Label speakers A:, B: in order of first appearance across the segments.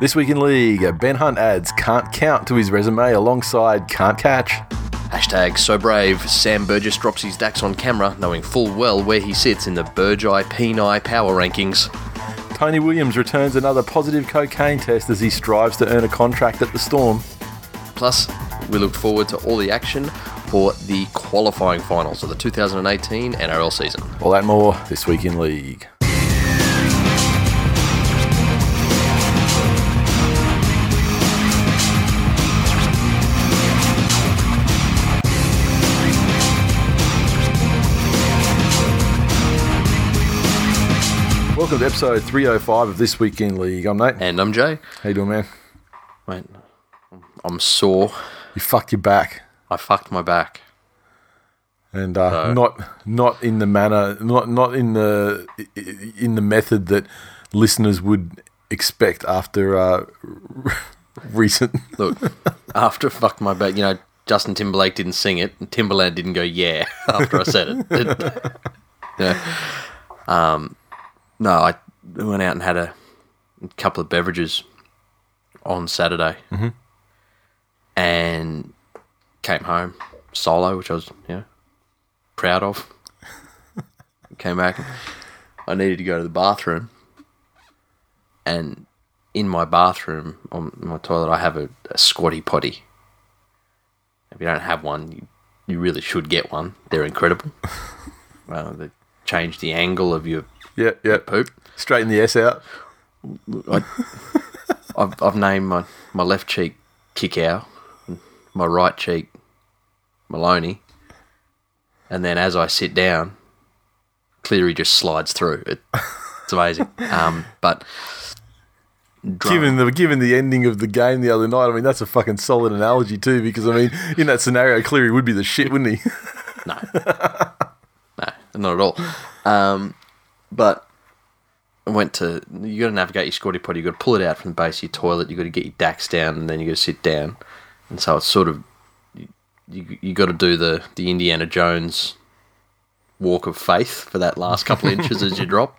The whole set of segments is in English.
A: This week in league, Ben Hunt adds can't count to his resume alongside can't catch.
B: Hashtag so brave. Sam Burgess drops his DAX on camera, knowing full well where he sits in the Burgeye Peni power rankings.
A: Tony Williams returns another positive cocaine test as he strives to earn a contract at the Storm.
B: Plus, we look forward to all the action for the qualifying finals of the 2018 NRL season.
A: All that more this week in league. Welcome to episode 305 of This Week in League. I'm Nate.
B: And I'm Jay.
A: How you doing, man?
B: Mate, I'm sore.
A: You fucked your back.
B: I fucked my back.
A: and uh,
B: So-
A: not not in the manner, not not in the in the method that listeners would expect after uh, recent.
B: Look, after I fucked my back, you know, Justin Timberlake didn't sing it, and Timberland didn't go yeah after I said it. It- yeah. Um, no, I went out and had a couple of beverages on Saturday, and came home solo, which I was, you know, proud of. came back. I needed to go to the bathroom, and in my bathroom on my toilet, I have a, a squatty potty. If you don't have one, you, you really should get one. They're incredible. uh, they change the angle of your
A: Yeah, yeah.
B: poop.
A: Straighten the S out.
B: I, I've, I've named my, my left cheek Kikau, my right cheek Maloney, and then as I sit down, Cleary just slides through. It, it's amazing. Um, but drum-
A: Given the given the ending of the game the other night, I mean that's a fucking solid analogy too. Because I mean, in that scenario, Cleary would be the shit, wouldn't he?
B: No. no, not at all. Um, but I went to, you got to navigate your squatty potty. you got to pull it out from the base of your toilet. you got to get your DAX down and then you got to sit down. And so it's sort of, you, you, got to do the, the Indiana Jones walk of faith for that last couple of inches as you drop.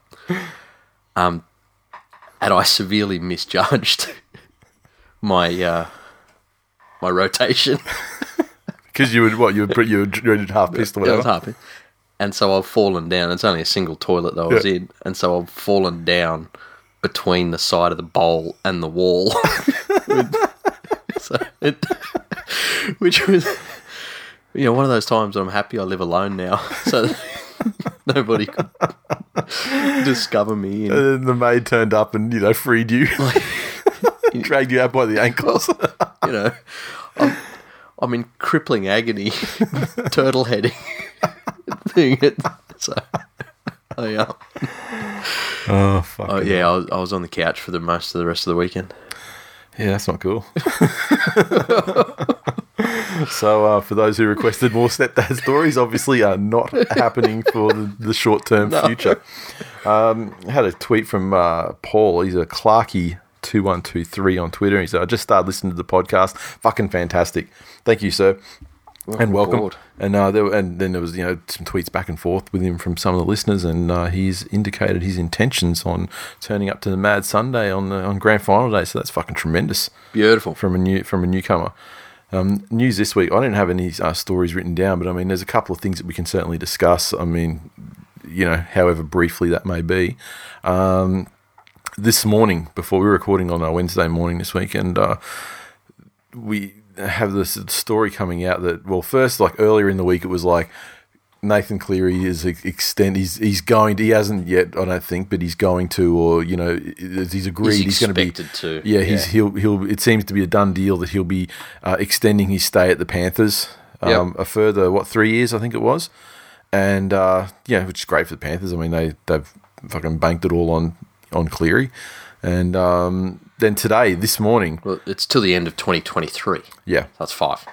B: Um, and I severely misjudged my, uh, my rotation.
A: Because you would what you would you would, you would half pissed or
B: Yeah, I was
A: whatever.
B: happy. And so I've fallen down. It's only a single toilet that I was
A: Yeah.
B: in, and so I've fallen down between the side of the bowl and the wall. so it, which was, you know, one of those times when I'm happy I live alone now, so nobody could discover me. And,
A: And then the maid turned up and you know freed you, dragged you out by the ankles.
B: you know, I'm, I'm in crippling agony, turtle heading, it. So, oh yeah.
A: oh fuck.
B: Oh yeah, I was, I was on the couch for the most of the rest of the weekend.
A: Yeah, that's not cool. so, uh, for those who requested more stepdad stories, obviously are not happening for the, the short term future. Um, I had a tweet from uh, Paul. He's a Clarky. 2123 on Twitter. He said, I just started listening to the podcast. Fucking fantastic. Thank you, sir. And welcome.
B: aboard.
A: And uh, there, and then there was you know some tweets back and forth with him from some of the listeners, and uh, he's indicated his intentions on turning up to the Mad Sunday on the, on Grand Final day. So that's fucking tremendous
B: Beautiful.
A: from a new from a newcomer. Um, news this week. I didn't have any uh, stories written down, but I mean, there's a couple of things that we can certainly discuss. I mean, you know, however briefly that may be. Um, this morning, before we were recording on our Wednesday morning this week, and uh, we have this story coming out that well, first like earlier in the week, it was like Nathan Cleary is ex- extend. He's he's going. To, he hasn't yet, I don't think, but he's going to, or you know, he's agreed. He's,
B: He's
A: going to be.
B: expected to,
A: Yeah, he's
B: yeah.
A: he'll he'll. It seems to be a done deal that he'll be uh, extending his stay at the Panthers
B: Yep.
A: um, a further what three years I think it was, and uh, yeah, which is great for the Panthers. I mean they they've fucking banked it all on on Cleary, and um, then today this morning,
B: Well, it's till the end of 2023.
A: yeah,
B: That's five.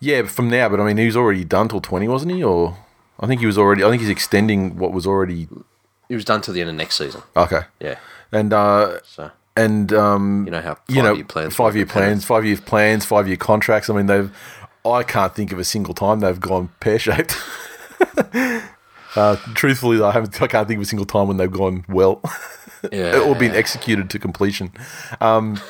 A: yeah, from now. But I mean he was already done till twenty, wasn't he? Or I think he was already. I think he's extending what was already
B: It was done till the end of next season.
A: okay,
B: Yeah.
A: and uh,
B: So
A: and um,
B: you know how
A: you know,
B: plans
A: five year plans, five year plans, five year contracts. I mean, they've. I can't think of a single time they've gone pear shaped. uh, truthfully, I haven't. I can't think of a single time when they've gone well.
B: Yeah.
A: or been executed to completion. Um,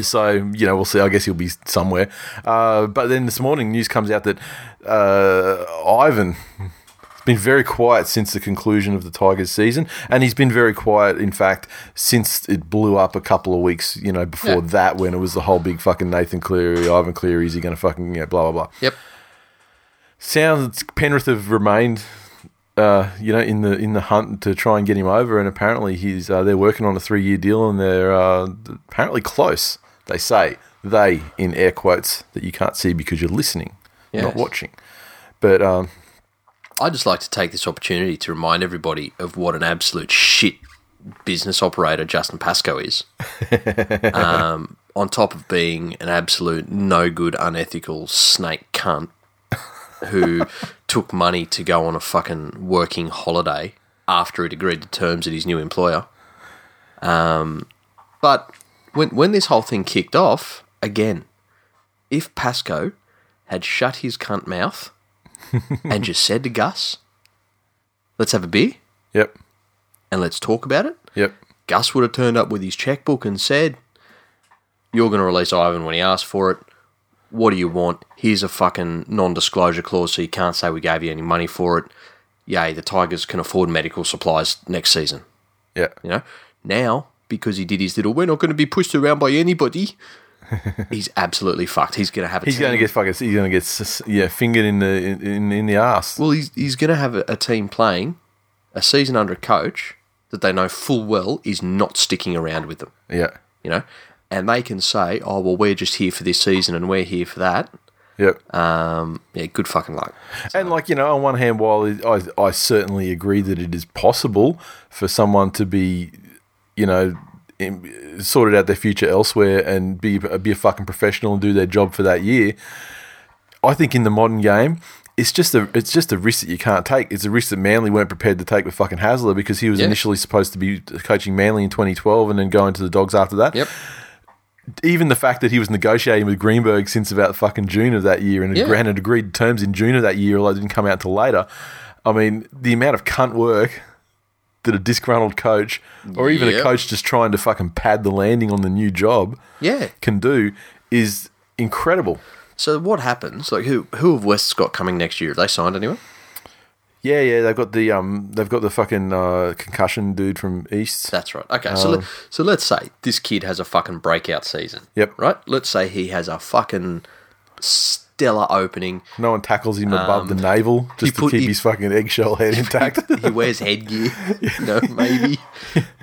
A: so you know, we'll see. I guess he'll be somewhere. Uh, but then this morning, news comes out that uh, Ivan has been very quiet since the conclusion of the Tigers season, and he's been very quiet, in fact, since it blew up a couple of weeks. You know, before
B: Yeah.
A: that, when it was the whole big fucking Nathan Cleary, Ivan Cleary, is he going to fucking you know, blah blah blah
B: Yep.
A: sounds Penrith have remained, uh, you know, in the in the hunt to try and get him over, and apparently he's uh, they're working on a three year deal, and they're uh, apparently close. They say they in air quotes that you can't see because you're listening, not watching. But um,
B: I'd just like to take this opportunity to remind everybody of what an absolute shit business operator Justin Pascoe is. um, on top of being an absolute no good, unethical snake cunt who took money to go on a fucking working holiday after he'd agreed to terms at his new employer. Um, but when when this whole thing kicked off, again, if Pascoe had shut his cunt mouth and just said to Gus, let's have a beer
A: yep,
B: and let's talk about it,
A: yep,
B: Gus would have turned up with his checkbook and said, You're going to release Ivan when he asks for it. What do you want? Here's a fucking non disclosure clause so you can't say we gave you any money for it. Yay, the Tigers can afford medical supplies next season.
A: yeah,
B: You know? Now, because he did his little, we're not going to be pushed around by anybody, he's absolutely fucked. He's going to have a
A: he's
B: team.
A: going to get fucking he's going to get yeah fingered in the in in the ass.
B: Well, he's, he's going to have a, a team playing a season under a coach that they know full well is not sticking around with them.
A: Yeah,
B: you know, and they can say, "Oh, well, we're just here for this season, and we're here for that."
A: yep.
B: Um, yeah, good fucking luck.
A: And like you know, on one hand, while I I certainly agree that it is possible for someone to be, you know, in, sorted out their future elsewhere and be be a fucking professional and do their job for that year. I think in the modern game, it's just a it's just a risk that you can't take. It's a risk that Manly weren't prepared to take with fucking Hasler because he was
B: Yeah.
A: initially supposed to be coaching Manly in 2012 and then going to the Dogs after that
B: Yep.
A: Even the fact that he was negotiating with Greenberg since about fucking June of that year and
B: Yeah.
A: had had agreed terms in June of that year, although it didn't come out till later. I mean, the amount of cunt work that a disgruntled coach or even a coach just trying to fucking pad the landing on the new job
B: Yeah.
A: can do is incredible.
B: So what happens? Like, who who have West's got coming next year? Have they signed anyone?
A: Yeah, yeah, they've got the um, they've got the fucking uh, concussion dude from East.
B: That's right. Okay, so let, so let's say this kid has a fucking breakout season.
A: Yep.
B: Right. Let's say he has a fucking stellar opening.
A: No one tackles him above the navel just to keep
B: he-
A: his fucking eggshell head intact.
B: he wears headgear, you know, maybe.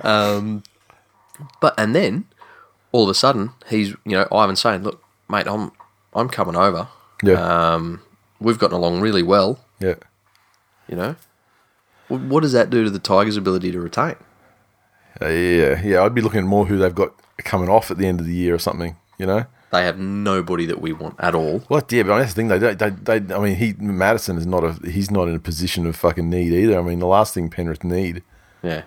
B: Um, but and then all of a sudden he's you know Ivan saying, "Look, mate, I'm I'm coming over.
A: yeah,
B: Um, we've gotten along really well.
A: yeah.
B: You know, what does that do to the Tigers' ability to retain?
A: Uh, yeah, yeah, I'd be looking at more who they've got coming off at the end of the year or something. You know,
B: They have nobody that we want at all.
A: well, yeah, but I that's the thing. They, don't- they, they, I mean, he Matterson is not a, he's not in a position of fucking need either. I mean, the last thing Penrith need
B: Yeah,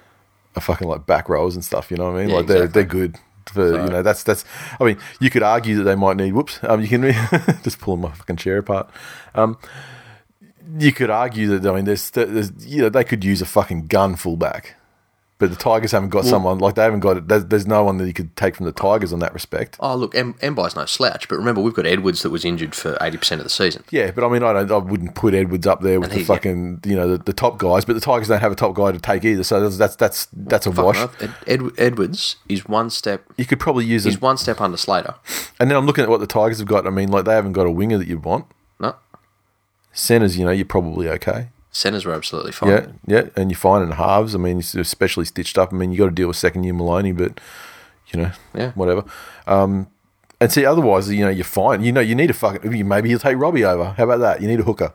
A: are fucking like back rows and stuff. You know what I mean?
B: Yeah,
A: like they're they're good for you know. That's that's. I mean, you could argue that they might need. Whoops, um, you can just pulling my fucking chair apart. Um, you could argue that I mean, there's, there's you know they could use a fucking gun fullback. But the Tigers haven't got someone like they haven't got it. There's, there's no one that you could take from the Tigers on that respect.
B: Oh, look, M- Mbye's no slouch, but remember, we've got Edwards that was injured for 80% of the season.
A: Yeah, but I mean, I don't. I wouldn't put Edwards up there with the
B: he- yeah.
A: fucking you know the, the top guys. But the Tigers don't have a top guy to take either. So that's that's that's, that's a wash.
B: Ed- Ed- Edwards is one step.
A: You could probably use
B: He's
A: it.
B: one step under Slater.
A: And then I'm looking at what the Tigers have got. I mean, like they haven't got a winger that you'd want. Centers, you know, you're probably okay.
B: centers were absolutely fine.
A: Yeah, yeah, and you're fine in halves. I mean, especially stitched up. I mean, you got to deal with second year Maloney, but you know,
B: Yeah.
A: whatever. Um, and see, otherwise, you know, you're fine. You know, you need a fucking. Maybe you'll take Robbie over. How about that? You need a hooker.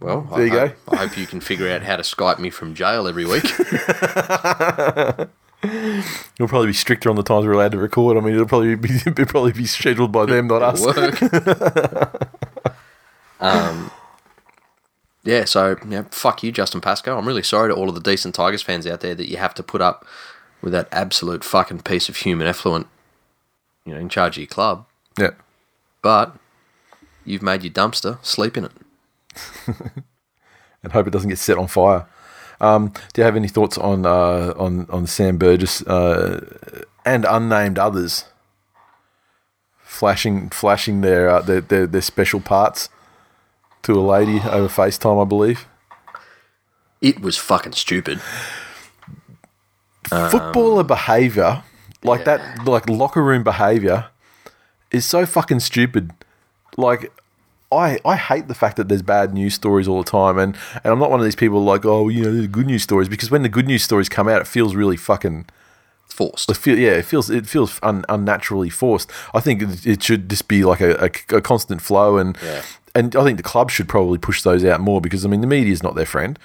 B: Well,
A: There
B: I
A: you go.
B: I hope you can figure out how to Skype me from jail every week.
A: You'll probably be stricter on the times we're allowed to record. I mean, it'll probably be it'll probably be scheduled by them, not us.
B: work. um, yeah, so yeah, fuck you, Justin Pascoe. I'm really sorry to all of the decent Tigers fans out there that you have to put up with that absolute fucking piece of human effluent, you know, in charge of your club.
A: Yeah,
B: But you've made your dumpster sleep in it.
A: and hope it doesn't get set on fire. Um, do you have any thoughts on uh, on on Sam Burgess uh, and unnamed others flashing flashing their, uh, their their their special parts to a lady over FaceTime, I believe?
B: It was fucking stupid.
A: Footballer behavior, like
B: yeah.
A: that, like locker room behavior, is so fucking stupid. Like, I I hate the fact that there's bad news stories all the time, and and I'm not one of these people like, oh, you know, there's good news stories because when the good news stories come out, it feels really fucking.
B: Forced.
A: It feel, yeah, it feels it feels un, unnaturally forced. I think it, it should just be like a, a, a constant flow, and
B: Yeah.
A: and I think the club should probably push those out more because I mean the media is not their friend.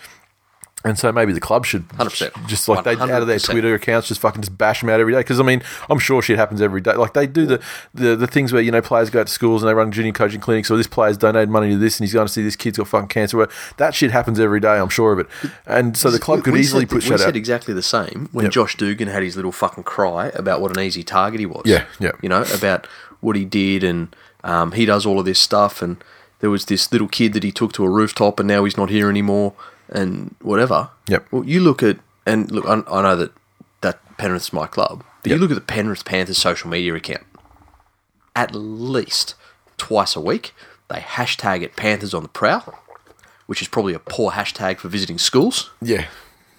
A: And so maybe the club should
B: 100%.
A: just like they out of their Twitter accounts, just fucking just bash them out every day. Because I mean, I'm sure shit happens every day. Like they do the, the the things where you know players go out to schools and they run junior coaching clinics, or this player's donated money to this, and he's going to see this kid's got fucking cancer. That shit happens every day. I'm sure of it. And so the club could
B: We
A: easily
B: said,
A: push
B: we said
A: out.
B: exactly the same when
A: Yep.
B: Josh Dugan had his little fucking cry about what an easy target he was.
A: Yeah, yeah.
B: You know, about what he did and um, he does all of this stuff and there was this little kid that he took to a rooftop and now he's not here anymore and whatever.
A: Yep.
B: Well, you look at, and look, I, I know that, that Penrith's my club, but
A: Yep.
B: you look at the Penrith Panthers social media account. At least twice a week, they hashtag it Panthers on the Prowl, which is probably a poor hashtag for visiting schools.
A: yeah.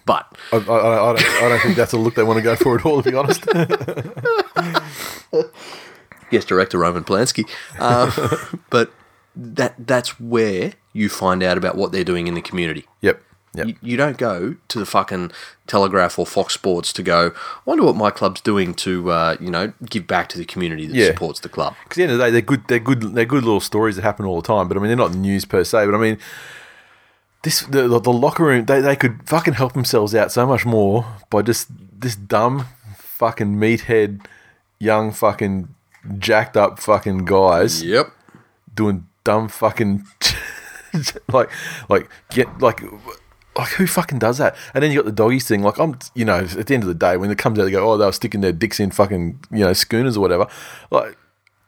B: But
A: I, I, I, don't, I don't think that's a look they want to go for at all, to be honest.
B: yes, director Roman Polanski. Um, but that that's where you find out about what they're doing in the community.
A: yep. Yep.
B: You, you don't go to the fucking Telegraph or Fox Sports to go. I wonder what my club's doing to uh, you know give back to the community that
A: Yeah.
B: supports the club.
A: Because at the end of the day, they're good. They're good. They're good little stories that happen all the time. But I mean, they're not news per se. But I mean, this the, the, the locker room. They they could fucking help themselves out so much more by just this dumb fucking meathead, young fucking jacked up fucking guys
B: Yep.
A: doing dumb fucking like like get like. Like who fucking does that? And then you got the doggies thing. Like I'm, you know, at the end of the day, when it comes out, they go, "Oh, they were sticking their dicks in fucking, you know, schooners or whatever." Like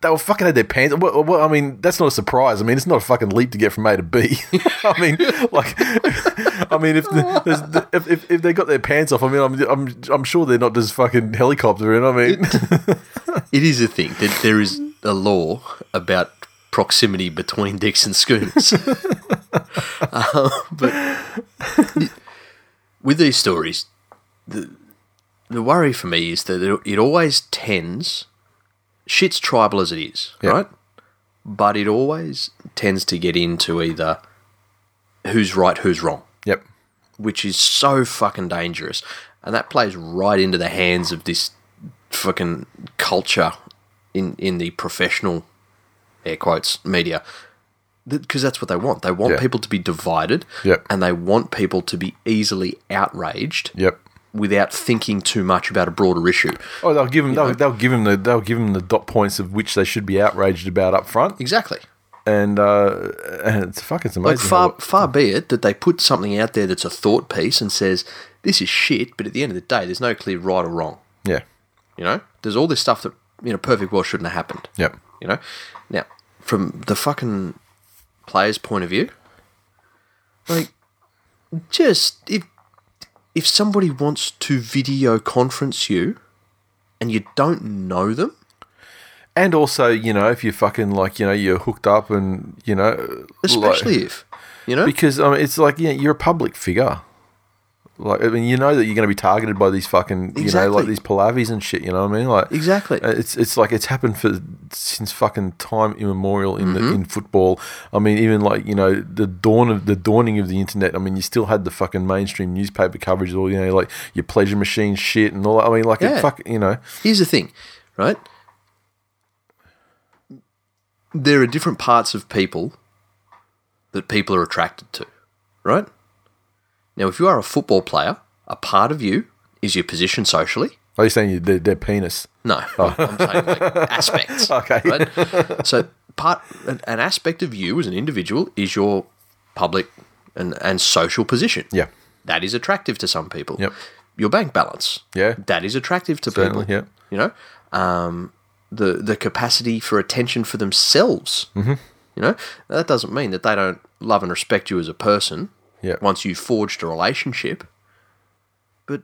A: they were fucking had their pants. Well, well, I mean, that's not a surprise. I mean, it's not a fucking leap to get from A to B. I mean, like, I mean, if, the, if, if if they got their pants off, I mean, I'm I'm, I'm sure they're not just fucking helicoptering. I mean,
B: It is a thing that there is a law about proximity between dicks and schooners. Uh, but with these stories, the the worry for me is that it, it always tends, shit's tribal as it is,
A: Yeah.
B: right? But it always tends to get into either who's right, who's wrong
A: yep,
B: which is so fucking dangerous. And that plays right into the hands of this fucking culture in, in the professional, air quotes, media. Because that's what they want. They want people to be divided
A: Yep.
B: and they want people to be easily outraged
A: yep.
B: without thinking too much about a broader issue.
A: Oh, they'll give them. They'll, they'll give them the. They'll give them the dot points of which they should be outraged about up front,
B: Exactly.
A: and uh, and it's fucking amazing.
B: Like far far be it that they put something out there that's a thought piece and says this is shit, but at the end of the day, there's no clear right or wrong.
A: yeah,
B: You know, there's all this stuff that you know perfect well shouldn't have happened.
A: yep,
B: You know, now from the fucking player's point of view, like just if if somebody wants to video conference you and you don't know them,
A: and also you know if you're fucking like you know you're hooked up and you know
B: especially
A: like,
B: if you know,
A: because I mean it's like yeah you're a public figure. Like I mean, you know that you're going to be targeted by these fucking, you know, like these palavis and shit. You know what I mean? Like
B: Exactly.
A: uh, It's it's like it's happened for since fucking time immemorial in
B: Mm-hmm.
A: the in football. I mean, even like you know the dawn of the dawning of the internet. I mean, you still had the fucking mainstream newspaper coverage, all you know, like your pleasure machine shit and all. that. I mean, like
B: Yeah.
A: it fuck, you know,
B: Here's the thing, right? There are different parts of people that people are attracted to, right? Now, if you are a football player, a part of you is your position socially.
A: are you saying their, their penis?
B: No, I'm saying like aspects.
A: Okay.
B: Right? So, part an, an aspect of you as an individual is your public and, and social position.
A: Yeah,
B: That is attractive to some people.
A: Yep.
B: Your bank balance.
A: Yeah.
B: That is attractive to
A: Certainly,
B: people.
A: yeah.
B: You know, um, the the capacity for attention for themselves. Mm-hmm. You know, that doesn't mean that they don't love and respect you as a person.
A: Yeah.
B: Once you've forged a relationship, But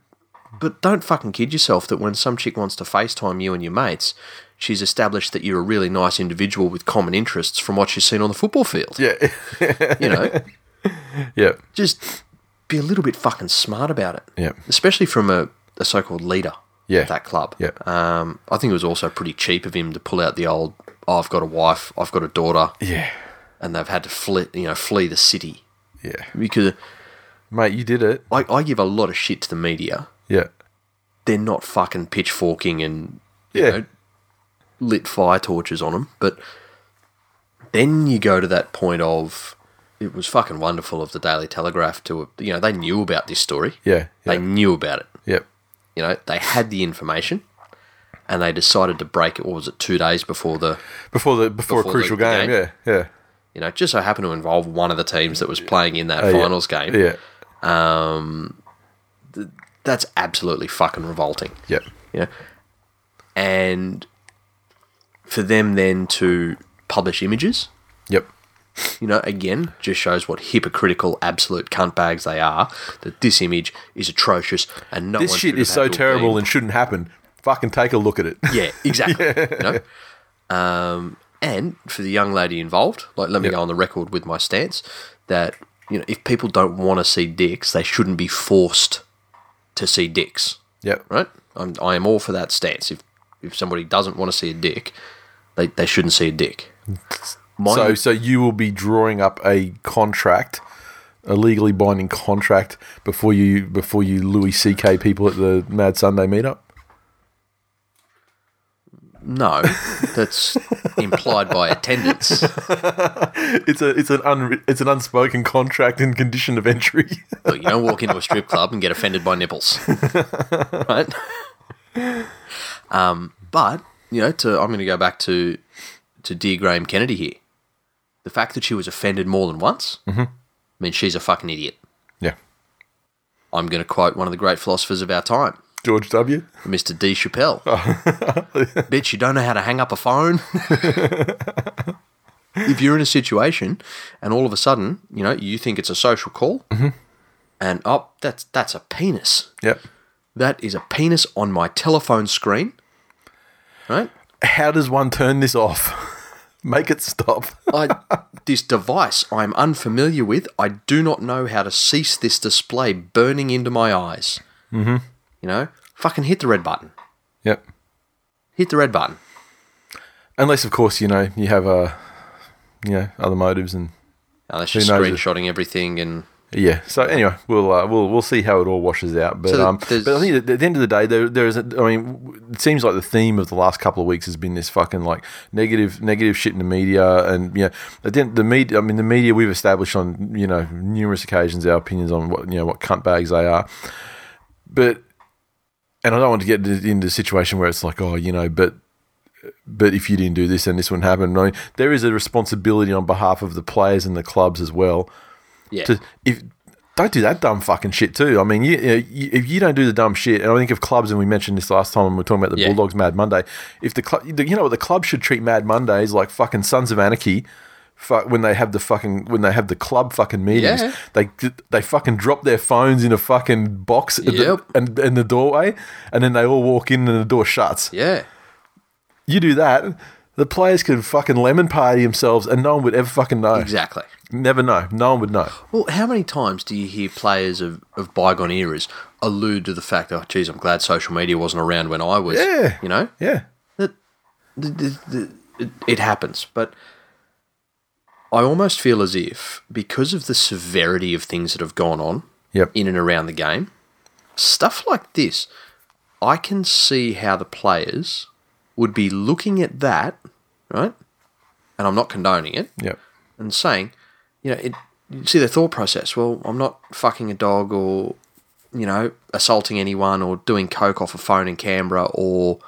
B: but don't fucking kid yourself that when some chick wants to FaceTime you and your mates, she's established that you're a really nice individual with common interests from what she's seen on the football field.
A: Yeah.
B: You know,
A: yeah.
B: just be a little bit fucking smart about it.
A: Yeah.
B: Especially from a, a so called leader
A: Yeah.
B: of that club.
A: Yeah.
B: Um, I think it was also pretty cheap of him to pull out the old, oh, I've got a wife, I've got a daughter,
A: Yeah.
B: and they've had to flee, you know, flee the city.
A: Yeah.
B: Because
A: Mate, you did it.
B: I, I give a lot of shit to the media.
A: Yeah.
B: They're not fucking pitchforking and you
A: Yeah.
B: know, lit fire torches on them. But then you go to that point of it was fucking wonderful of the Daily Telegraph to you know they knew about this story.
A: Yeah.
B: They knew about it.
A: Yep.
B: You know they had the information, and they decided to break it. What was it? Two days before the
A: Before the before,
B: Before
A: a crucial
B: the
A: game.
B: game.
A: Yeah. Yeah.
B: You know just so happened to involve one of the teams that was playing in that
A: Oh, yeah.
B: finals game.
A: Yeah.
B: um, That's absolutely fucking revolting.
A: Yep.
B: you know, and for them then to publish images,
A: Yep.
B: you know, again, just shows what hypocritical, absolute cunt bags they are. That this image is atrocious and no
A: This shit is so
B: had to have
A: terrible and shouldn't happen. Fucking take a look at it.
B: yeah, exactly. You know, um, and for the young lady involved, like let me
A: Yep.
B: go on the record with my stance that you know if people don't want to see dicks, they shouldn't be forced to see dicks.
A: Yep.
B: right? I'm, I am all for that stance. If if somebody doesn't want to see a dick, they, they shouldn't see a dick. My,
A: So so you will be drawing up a contract, a legally binding contract before you before you Louis C.K. people at the Mad Sunday meetup.
B: No, that's implied by attendance.
A: It's a it's an un, it's an unspoken contract and condition of entry.
B: Look, you don't walk into a strip club and get offended by nipples, right? Um, but you know, to I'm going to go back to to dear Graham Kennedy here. The fact that she was offended more than once means she's a fucking idiot.
A: yeah,
B: I'm going to quote one of the great philosophers of our time,
A: George W.
B: Mr. D. Chappelle. Bitch, you don't know how to hang up a phone. if you're in a situation and all of a sudden, you know, you think it's a social call, and oh, that's that's a penis.
A: Yep.
B: That is a penis on my telephone screen. Right?
A: How does one turn this off? Make it stop.
B: I, this device I'm unfamiliar with. I do not know how to cease this display burning into my eyes. Mm-hmm. You know, fucking hit the red button.
A: Yep.
B: Hit the red button.
A: Unless, of course, you know you have uh, you know other motives and
B: Unless
A: Who
B: you're
A: if-
B: screenshotting everything and
A: Yeah. So anyway, we'll uh, we'll we'll see how it all washes out. But
B: So
A: um, but I think at the end of the day, there there is. A, I mean, it seems like the theme of the last couple of weeks has been this fucking like negative negative shit in the media, and you know, at the, end, the media. I mean, the media we've established on you know numerous occasions our opinions on what you know what cunt bags they are, but and I don't want to get into, a situation where it's like, oh, you know, but but if you didn't do this, then this wouldn't happen. I mean, there is a responsibility on behalf of the players and the clubs as well
B: yeah.
A: to if don't do that dumb fucking shit too. I mean, you, you, you, if you don't do the dumb shit, and I think of clubs, and we mentioned this last time when we were talking about the
B: Yeah.
A: Bulldogs Mad Monday. If the club, you know what, the club should treat Mad Mondays like fucking Sons of Anarchy. Fuck, when they have the fucking when they have the club fucking meetings,
B: Yeah.
A: they they fucking drop their phones in a fucking box at the- and in the doorway, and then they all walk in and the door shuts.
B: yeah.
A: You do that, the players could fucking lemon party themselves, and no one would ever fucking know.
B: Exactly.
A: Never know. No one would know.
B: Well, how many times do you hear players of, of bygone eras allude to the fact, oh, geez, I'm glad social media wasn't around when I was,
A: Yeah.
B: you know?
A: Yeah.
B: that the, the, the, it, it happens. But I almost feel as if, because of the severity of things that have gone on
A: Yep.
B: in and around the game, stuff like this, I can see how the players would be looking at that, right? And I'm not condoning it,
A: Yep.
B: and saying, you know, it, you see their thought process. Well, I'm not fucking a dog or, you know, assaulting anyone or doing coke off a phone in Canberra or,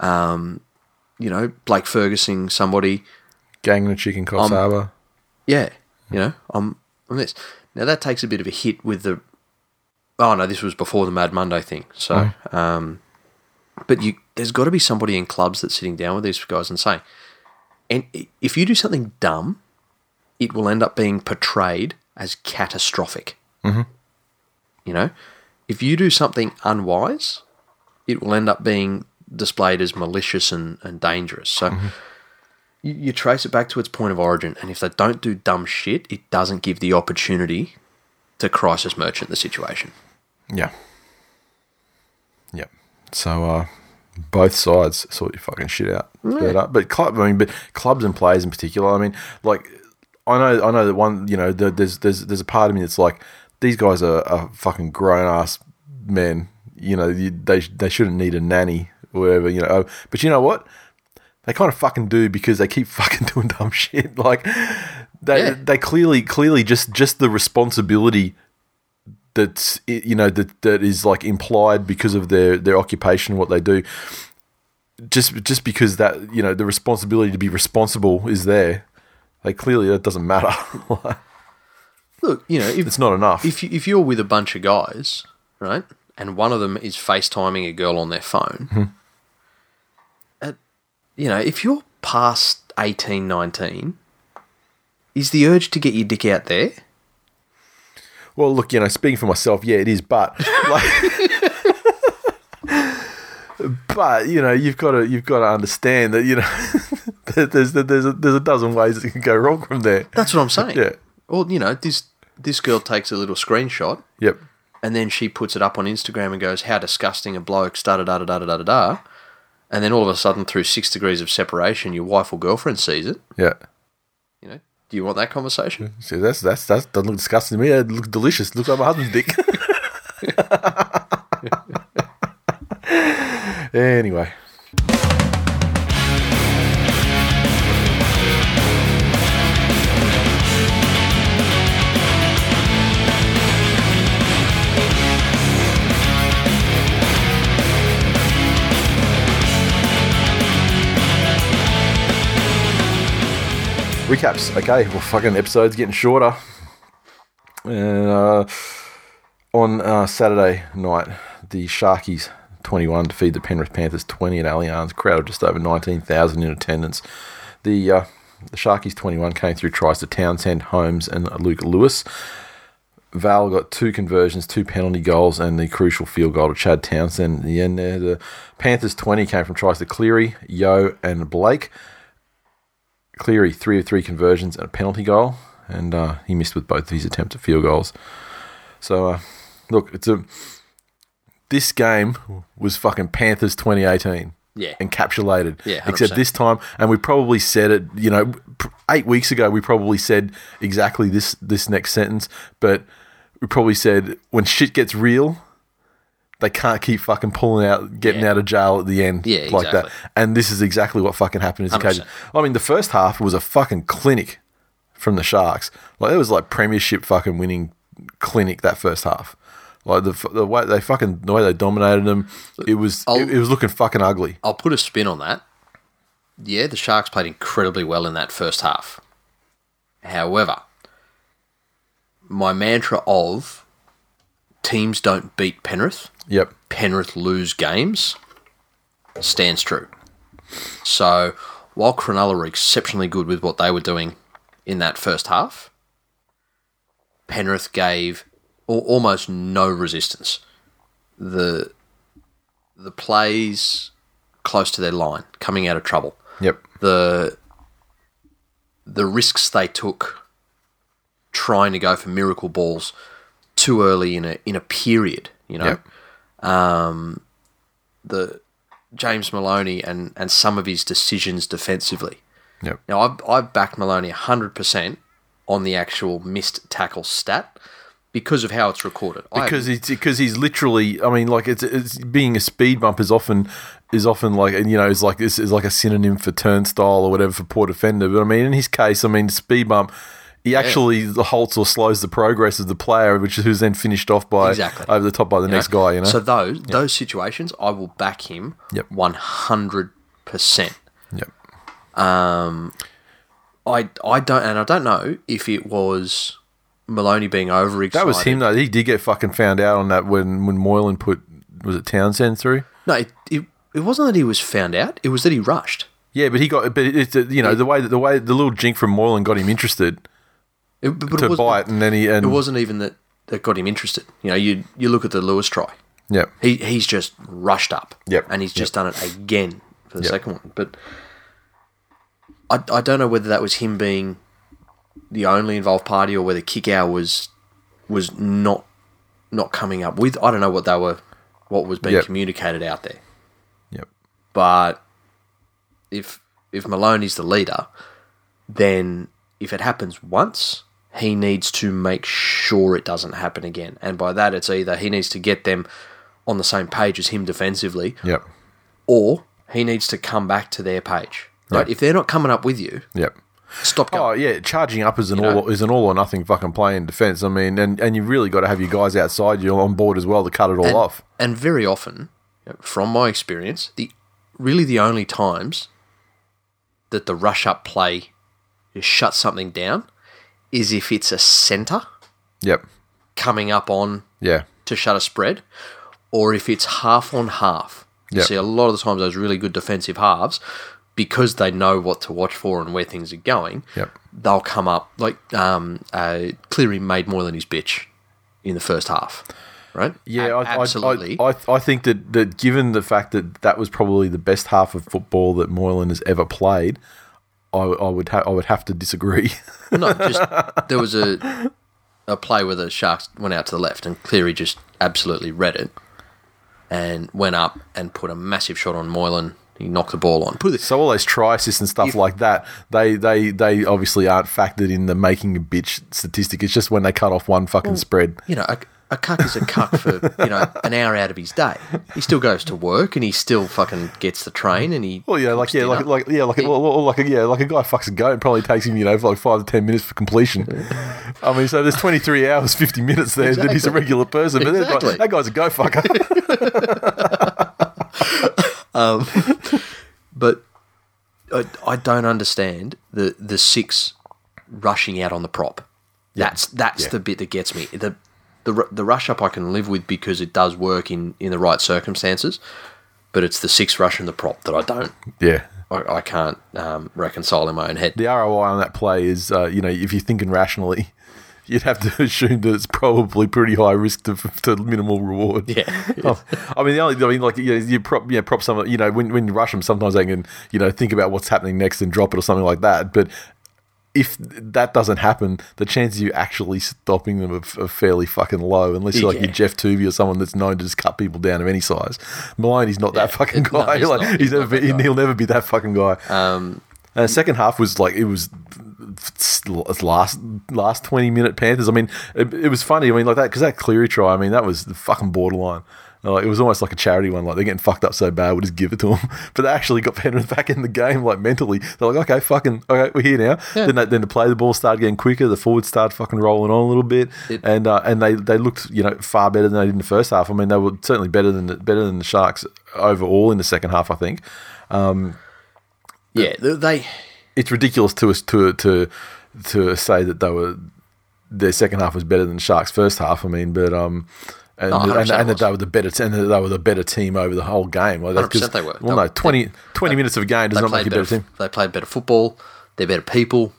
B: um, you know, Blake Ferguson somebody.
A: Gang the chicken Coffs Harbour.
B: Yeah, you know, I'm, I'm this. Now that takes a bit of a hit with the. Oh no, this was before the Mad Monday thing. So, um, but you, there's got to be somebody in clubs that's sitting down with these guys and saying, and if you do something dumb, it will end up being portrayed as catastrophic. Mm-hmm. You know, if you do something unwise, it will end up being displayed as malicious and, and dangerous. So you, you trace it back to its point of origin, and if they don't do dumb shit, it doesn't give the opportunity to crisis merchant the situation.
A: Yeah. Yep. So uh, both sides sort your fucking shit out. But, uh, but club, I mean, but clubs and players in particular. I mean, like I know, I know that one. You know, the, there's there's there's a part of me that's like these guys are, are fucking grown ass men. You know, you, they they shouldn't need a nanny or whatever. You know, Oh, but you know what? They kind of fucking do because they keep fucking doing dumb shit. Like they
B: Yeah.
A: they clearly clearly just just the responsibility that's you know that that is like implied because of their their occupation what they do just just because that you know the responsibility to be responsible is there like clearly that doesn't matter
B: Look, you know, if
A: it's not enough
B: if you, if you're with a bunch of guys, right, and one of them is FaceTiming a girl on their phone, uh, you know, if you're past 18, 19, is the urge to get your dick out there?
A: well look you know speaking for myself yeah it is but like but you know you've got to you've got to understand that you know there's there's a, there's a dozen ways it can go wrong from there
B: That's what I'm saying.
A: Yeah.
B: Or you know, this this girl takes a little screenshot
A: yep
B: and then she puts it up on Instagram and goes, "How disgusting a bloke!" Da da da da da da da. And then all of a sudden, through six degrees of separation, your wife or girlfriend sees it.
A: yeah
B: You know, do you want that conversation?
A: See, that's that's that doesn't look disgusting to me. It looks delicious. It looks like my husband's dick. anyway, recaps. Okay, well, fucking episode's getting shorter. And uh, on uh, Saturday night, the Sharkies 21 defeat the Penrith Panthers 20 at Allianz. Crowd just over 19,000 in attendance. The uh, the Sharkies 21 came through tries to Townsend, Holmes, and Luke Lewis. Val got two conversions, two penalty goals, and the crucial field goal to Chad Townsend at the end there. The Panthers 20 came from tries to Cleary, Yeo, and Blake. Cleary, three of three conversions and a penalty goal, and uh, he missed with both of his attempts at field goals. So, uh, look, it's a this game was fucking Panthers 2018
B: Yeah.
A: encapsulated.
B: Yeah, 100%.
A: Except this time, and we probably said it. You know, eight weeks ago, we probably said exactly this this next sentence, but we probably said when shit gets real, they can't keep fucking pulling out, getting
B: Yeah.
A: out of jail at the end,
B: Yeah,
A: like that. And this is exactly what fucking happened. As
B: 100%.
A: occasion. I mean, the first half was a fucking clinic from the Sharks. Like it was like premiership fucking winning clinic that first half. Like the the way they fucking the way they dominated them, it was it, it was looking fucking ugly.
B: I'll put a spin on that. Yeah, the Sharks played incredibly well in that first half. However, my mantra of teams don't beat Penrith,
A: Yep.
B: Penrith lose games stands true. So while Cronulla were exceptionally good with what they were doing in that first half, Penrith gave al- almost no resistance. The the plays close to their line, coming out of trouble,
A: Yep.
B: the the risks they took trying to go for miracle balls too early in a in a period, you know.
A: Yep.
B: Um, the James Maloney and and some of his decisions defensively.
A: Yep.
B: Now I've I've backed Maloney hundred percent on the actual missed tackle stat because of how it's recorded.
A: Because he's because he's literally. I mean, like it's, it's being a speed bump is often is often like and you know is like this is like a synonym for turnstile or whatever for poor defender. But I mean, in his case, I mean, speed bump. He actually halts or slows the progress of the player, which is who's then finished off by
B: Exactly.
A: over the top by the next guy. You know,
B: So those those situations, I will back him
A: Yep.
B: one hundred percent.
A: yep.
B: Um, I I don't and I don't know if it was Maloney being overexcited.
A: That was him though. He did get fucking found out on that when when Moylan put was it Townsend through.
B: No, it, it, it wasn't that he was found out. It was that he rushed.
A: Yeah, but he got but it's you know the way that the way the little jink from Moylan got him interested
B: It, but but
A: to
B: it wasn't,
A: and then he and
B: It wasn't even that that got him interested. You know, you you look at the Lewis try.
A: Yep.
B: He he's just rushed up.
A: Yep.
B: And he's just done it again for the
A: Yep.
B: second one. But I, I don't know whether that was him being the only involved party or whether Kikau was was not not coming up with I don't know what they were what was being
A: Yep.
B: communicated out there.
A: Yep.
B: But if if Maloney's the leader, then if it happens once, he needs to make sure it doesn't happen again. And by that, it's either he needs to get them on the same page as him defensively,
A: Yep.
B: or he needs to come back to their page. Right?
A: Yeah.
B: If they're not coming up with you,
A: Yep.
B: stop going.
A: Oh yeah, charging up is an
B: You know?
A: all is an all or nothing fucking play in defence. I mean, and, and you really got to have your guys outside you on board as well to cut it all
B: and,
A: off.
B: and very often, from my experience, the really the only times that the rush up play just shuts something down is if it's a centre
A: Yep.
B: coming up on
A: Yeah.
B: to shut a spread, or if it's half on half. You
A: Yep.
B: see a lot of the times those really good defensive halves, because they know what to watch for and where things are going,
A: Yep.
B: they'll come up like um, uh, Cleary made more than his bitch in the first half, right?
A: Yeah,
B: A-
A: I, I-
B: absolutely.
A: I, I, I think that, that given the fact that that was probably the best half of football that Moylan has ever played, I, I would ha- I would have to disagree.
B: no, just there was a a play where the Sharks went out to the left and Cleary just absolutely read it and went up and put a massive shot on Moylan. He knocked the ball on. Put it,
A: so all those try assists and stuff like that, they, they they obviously aren't factored in the making a bitch statistic. It's just when they cut off one fucking spread.
B: you know, a, a cuck is a cuck for you know an hour out of his day. He still goes to work and he still fucking gets the train and he.
A: Well, yeah, like yeah, like like yeah, like well, like a, yeah, like a guy fucks a goat. It probably takes him, you know, for like five to ten minutes for completion. I mean, so there's 23 hours, 50 minutes there that he's a regular person, but
B: Exactly.
A: that guy's a go fucker.
B: Um, but I, I don't understand the the six rushing out on the prop. That's that's
A: Yeah.
B: the bit that gets me. The the the rush up I can live with because it does work in in the right circumstances. But it's the six rushing the prop that I don't.
A: yeah.
B: I, I can't um, reconcile in my own head.
A: The ROI on that play is, uh, you know, if you're thinking rationally, you'd have to assume that it's probably pretty high risk to, to minimal reward.
B: Yeah.
A: Oh, I mean, the only, I mean, like, you, know, you prop, yeah, prop some, you know, when, when you rush them, sometimes they can, you know, think about what's happening next and drop it or something like that. But if that doesn't happen, the chances of you actually stopping them are, are fairly fucking low, unless you're like
B: Yeah.
A: your Geoff Toovey or someone that's known to just cut people down of any size. Maloney's not that
B: Yeah.
A: fucking
B: No,
A: guy.
B: he's
A: like,
B: not.
A: he's,
B: He's
A: never
B: guy.
A: he'll never be that fucking guy.
B: Um,
A: And the second half was like it was last last twenty minute Panthers. I mean, it, it was funny. I mean, like that because that Cleary try. I mean, that was the fucking borderline. Like, it was almost like a charity one. Like they're getting fucked up so bad, we'll just give it to them. But they actually got Penrith back in the game, like mentally. They're like, okay, fucking, okay, we're here now.
B: Yeah.
A: Then, they, then the play the ball started getting quicker. The forwards started fucking rolling on a little bit,
B: It-
A: and uh, and they, they looked you know far better than they did in the first half. I mean, they were certainly better than the, better than the Sharks overall in the second half. I think
B: yeah, they- they
A: it's ridiculous to us to to to say that they were their second half was better than Sharks' first half. I mean, but um, and,
B: 100%
A: and, and that
B: was.
A: they were the better and they were the better team over the whole game. Like,
B: 100% they were.
A: Well, no, 20, 20 minutes of a game does not make you a better
B: better.
A: team.
B: They played better football. They're better people.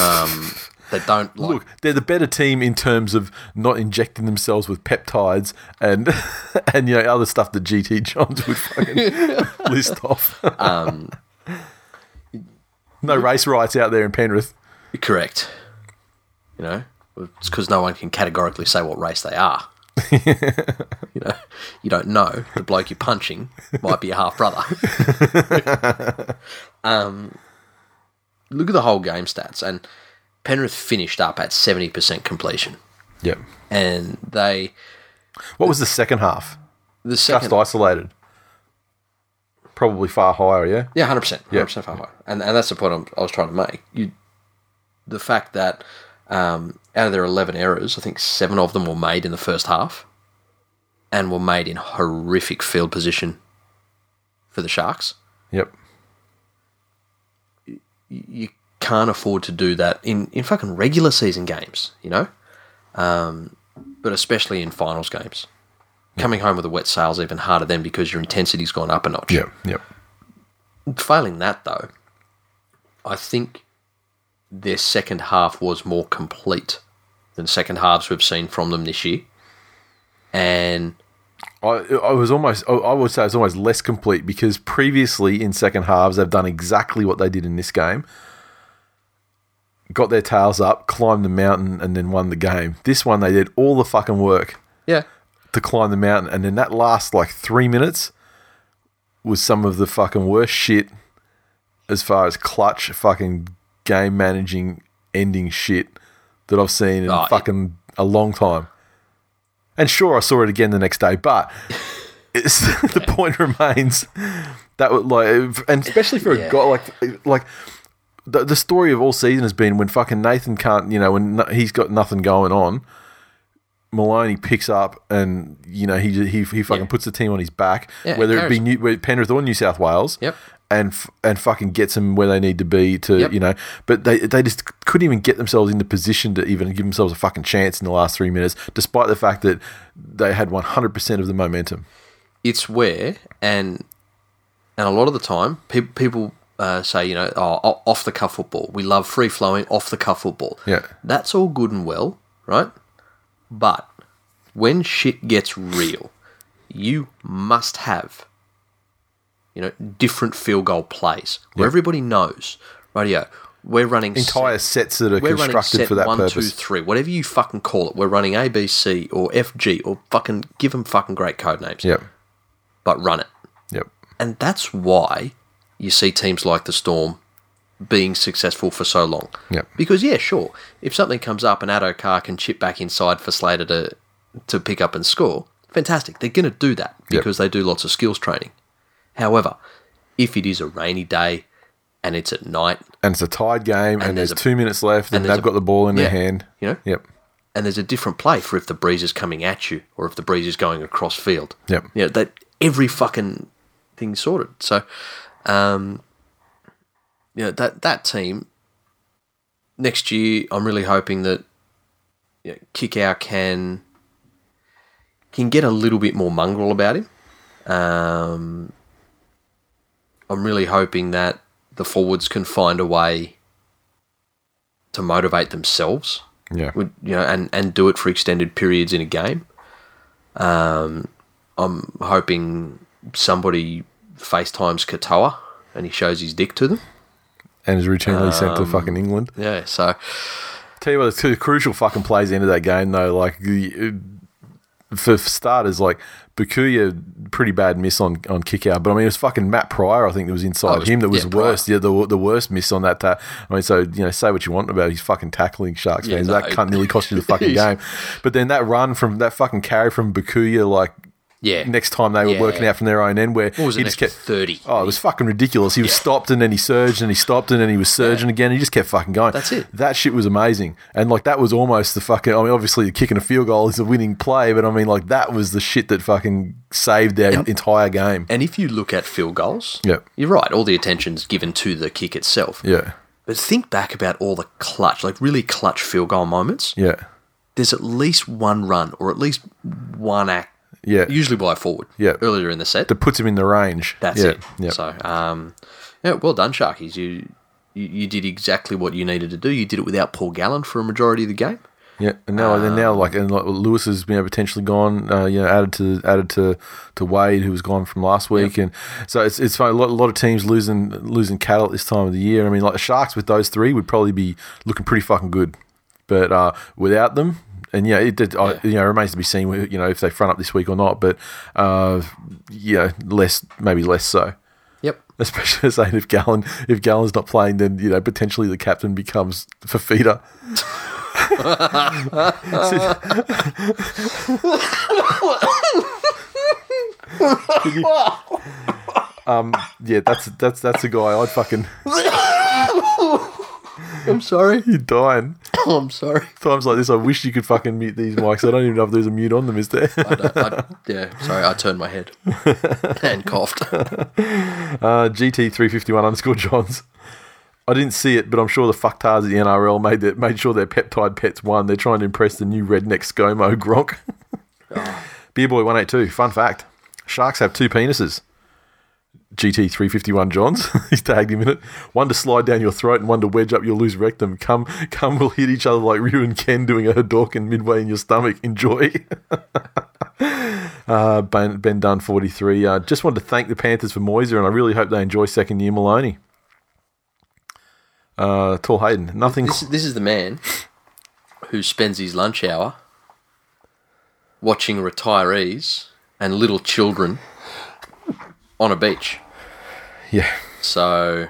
B: Um, they don't like.
A: Look, they're the better team in terms of not injecting themselves with peptides and and you know other stuff that GT Johns would fucking list off.
B: Um,
A: no race riots out there in Penrith.
B: Correct. You know, it's because no one can categorically say what race they are. you know, you don't know the bloke you're punching might be a half brother. um, look at the whole game stats, and Penrith finished up at seventy percent completion,
A: Yep.
B: and they
A: What was the second half?
B: the second
A: Just isolated. Probably far higher, yeah.
B: Yeah, hundred percent,
A: Yeah.
B: hundred percent far higher, and and that's the point I'm, I was trying to make. You, the fact that um, out of their eleven errors, I think seven of them were made in the first half, and were made in horrific field position for the Sharks.
A: Yep.
B: You, can't afford to do that in in fucking regular season games, you know, um, but especially in finals games. Coming home with a wet sail's even harder then because your intensity's gone up a notch.
A: Yep. Yep.
B: Failing that, though, I think their second half was more complete than second halves we've seen from them this year. And
A: I, I was almost, I- I would say it's almost less complete because previously in second halves they've done exactly what they did in this game. Got their tails up, climbed the mountain, and then won the game. This one they did all the fucking work
B: yeah,
A: to climb the mountain, and then that last like three minutes was some of the fucking worst shit as far as clutch fucking game managing ending shit that I've seen in
B: Oh, it-
A: fucking a long time. And sure, I saw it again the next day, but it's, the point remains that would like, and especially for a
B: Yeah.
A: guy like like. The, the story of all season has been when fucking Nathan can't, you know, when no, he's got nothing going on, Maloney picks up and you know he he, he fucking
B: Yeah.
A: puts the team on his back,
B: Yeah,
A: whether it be. New, Penrith or New South Wales.
B: Yep.
A: And f- and fucking gets them where they need to be to
B: Yep.
A: you know, but they they just couldn't even get themselves into position to even give themselves a fucking chance in the last three minutes, despite the fact that they had one hundred percent of the momentum.
B: it's where and and a lot of the time pe- people uh, say you know oh, off the cuff football we love free flowing off the cuff football
A: Yeah.
B: that's all good and well right but when shit gets real you must have you know different field goal plays where everybody knows radio we're running
A: Entire sets that are constructed
B: set
A: for that
B: one, two,
A: purpose.
B: three, whatever you fucking call it. We're running A, B, C, or F, G, or fucking give them fucking great code names.
A: Yep.
B: But run it.
A: Yep.
B: And that's why you see teams like the Storm being successful for so long.
A: Yep.
B: Because yeah, sure, if something comes up and Addo Carr can chip back inside for Slater to to pick up and score, fantastic. They're going to do that because they do lots of skills training. However, if it is a rainy day and it's at night,
A: And it's a tied game, and,
B: there's
A: there's,
B: a-
A: two minutes left, and,
B: and
A: they've
B: a-
A: got the ball in
B: yeah,
A: their hand.
B: you know,
A: Yep.
B: and there's a different play for if the breeze is coming at you or if the breeze is going across field.
A: Yep.
B: You know, that every fucking thing's sorted. So, um, you know, that, that team next year, I'm really hoping that you know, Kikau can can get a little bit more mongrel about him. Um, I'm really hoping that the forwards can find a way to motivate themselves
A: Yeah.
B: would you know and and do it for extended periods in a game. Um, I'm hoping somebody FaceTimes Katoa and he shows his dick to them.
A: And is routinely sent
B: Um,
A: to fucking England.
B: Yeah, so
A: Tell you what, the two crucial fucking plays at the end of that game, though, like the, for starters, like Bukuya, pretty bad miss on on Kikau, but I mean it was fucking Matt Pryor, I think that was inside
B: Oh, was-
A: him that was
B: yeah, Pryor.
A: worst. Yeah, the the worst miss on that. Ta- I mean, so you know, say what you want about his fucking tackling Sharks
B: Yeah,
A: fans,
B: no.
A: that cunt nearly cost you the fucking game. But then that run from that fucking carry from Bukuya, like
B: yeah,
A: next time they were
B: Yeah.
A: working out from their own end, where
B: what was
A: he
B: it?
A: just kept
B: thirty.
A: Oh, it was fucking ridiculous. He was stopped and then he surged and he stopped and then he was surging again. and He just kept fucking going.
B: That's it.
A: That shit was amazing. And like that was almost the fucking. I mean, obviously kicking a field goal is a winning play, but I mean like that was the shit that fucking saved their entire game.
B: And if you look at field goals,
A: Yep.
B: you're right. All the attention's given to the kick itself.
A: Yeah,
B: But think back about all the clutch, like really clutch field goal moments.
A: yeah,
B: There's at least one run or at least one act,
A: yeah.
B: usually by a forward.
A: Yeah.
B: Earlier in the set.
A: that puts him in the range.
B: That's
A: yeah,
B: it.
A: Yeah.
B: So, um, yeah, well done, Sharkies. You, you you did exactly what you needed to do. You did it without Paul Gallen for a majority of the game.
A: Yeah, and now and now like and like Lewis has been potentially gone, uh, you know, added to added to, to Wade who was gone from last week, and so it's it's funny, a lot, a lot of teams losing losing cattle at this time of the year. I mean, like the Sharks with those three would probably be looking pretty fucking good, but uh, without them, and yeah, it did, I, you know remains to be seen, you know, if they front up this week or not, but uh, yeah, less maybe less so.
B: Yep.
A: Especially saying if Gallen if Gallen's not playing, then you know potentially the captain becomes Fifita. um, yeah, that's that's that's a guy I'd fucking
B: I'm sorry.
A: you're dying.
B: I'm sorry.
A: Times like this, I wish you could fucking mute these mics. I don't even know if there's a mute on them. Is there?
B: I don't, I, yeah, sorry. I turned my head and coughed.
A: Uh, GT three fifty one underscore Johns. I didn't see it, but I'm sure the fucktards at the NRL made that made sure their peptide pets won. They're trying to impress the new redneck ScoMo Gronk. Beer Boy one eight two. Fun fact: Sharks have two penises. GT 351 Johns. He's tagged him in it. One to slide down your throat and one to wedge up your loose rectum. Come, come, we'll hit each other like Ryu and Ken doing a Hadouken midway in your stomach. Enjoy. uh, ben, ben Dunn 43. Uh, just wanted to thank the Panthers for Moiser, and I really hope they enjoy second year Maloney. Uh, Tall Hayden. Nothing.
B: This, this is the man who spends his lunch hour watching retirees and little children on a beach.
A: yeah.
B: So,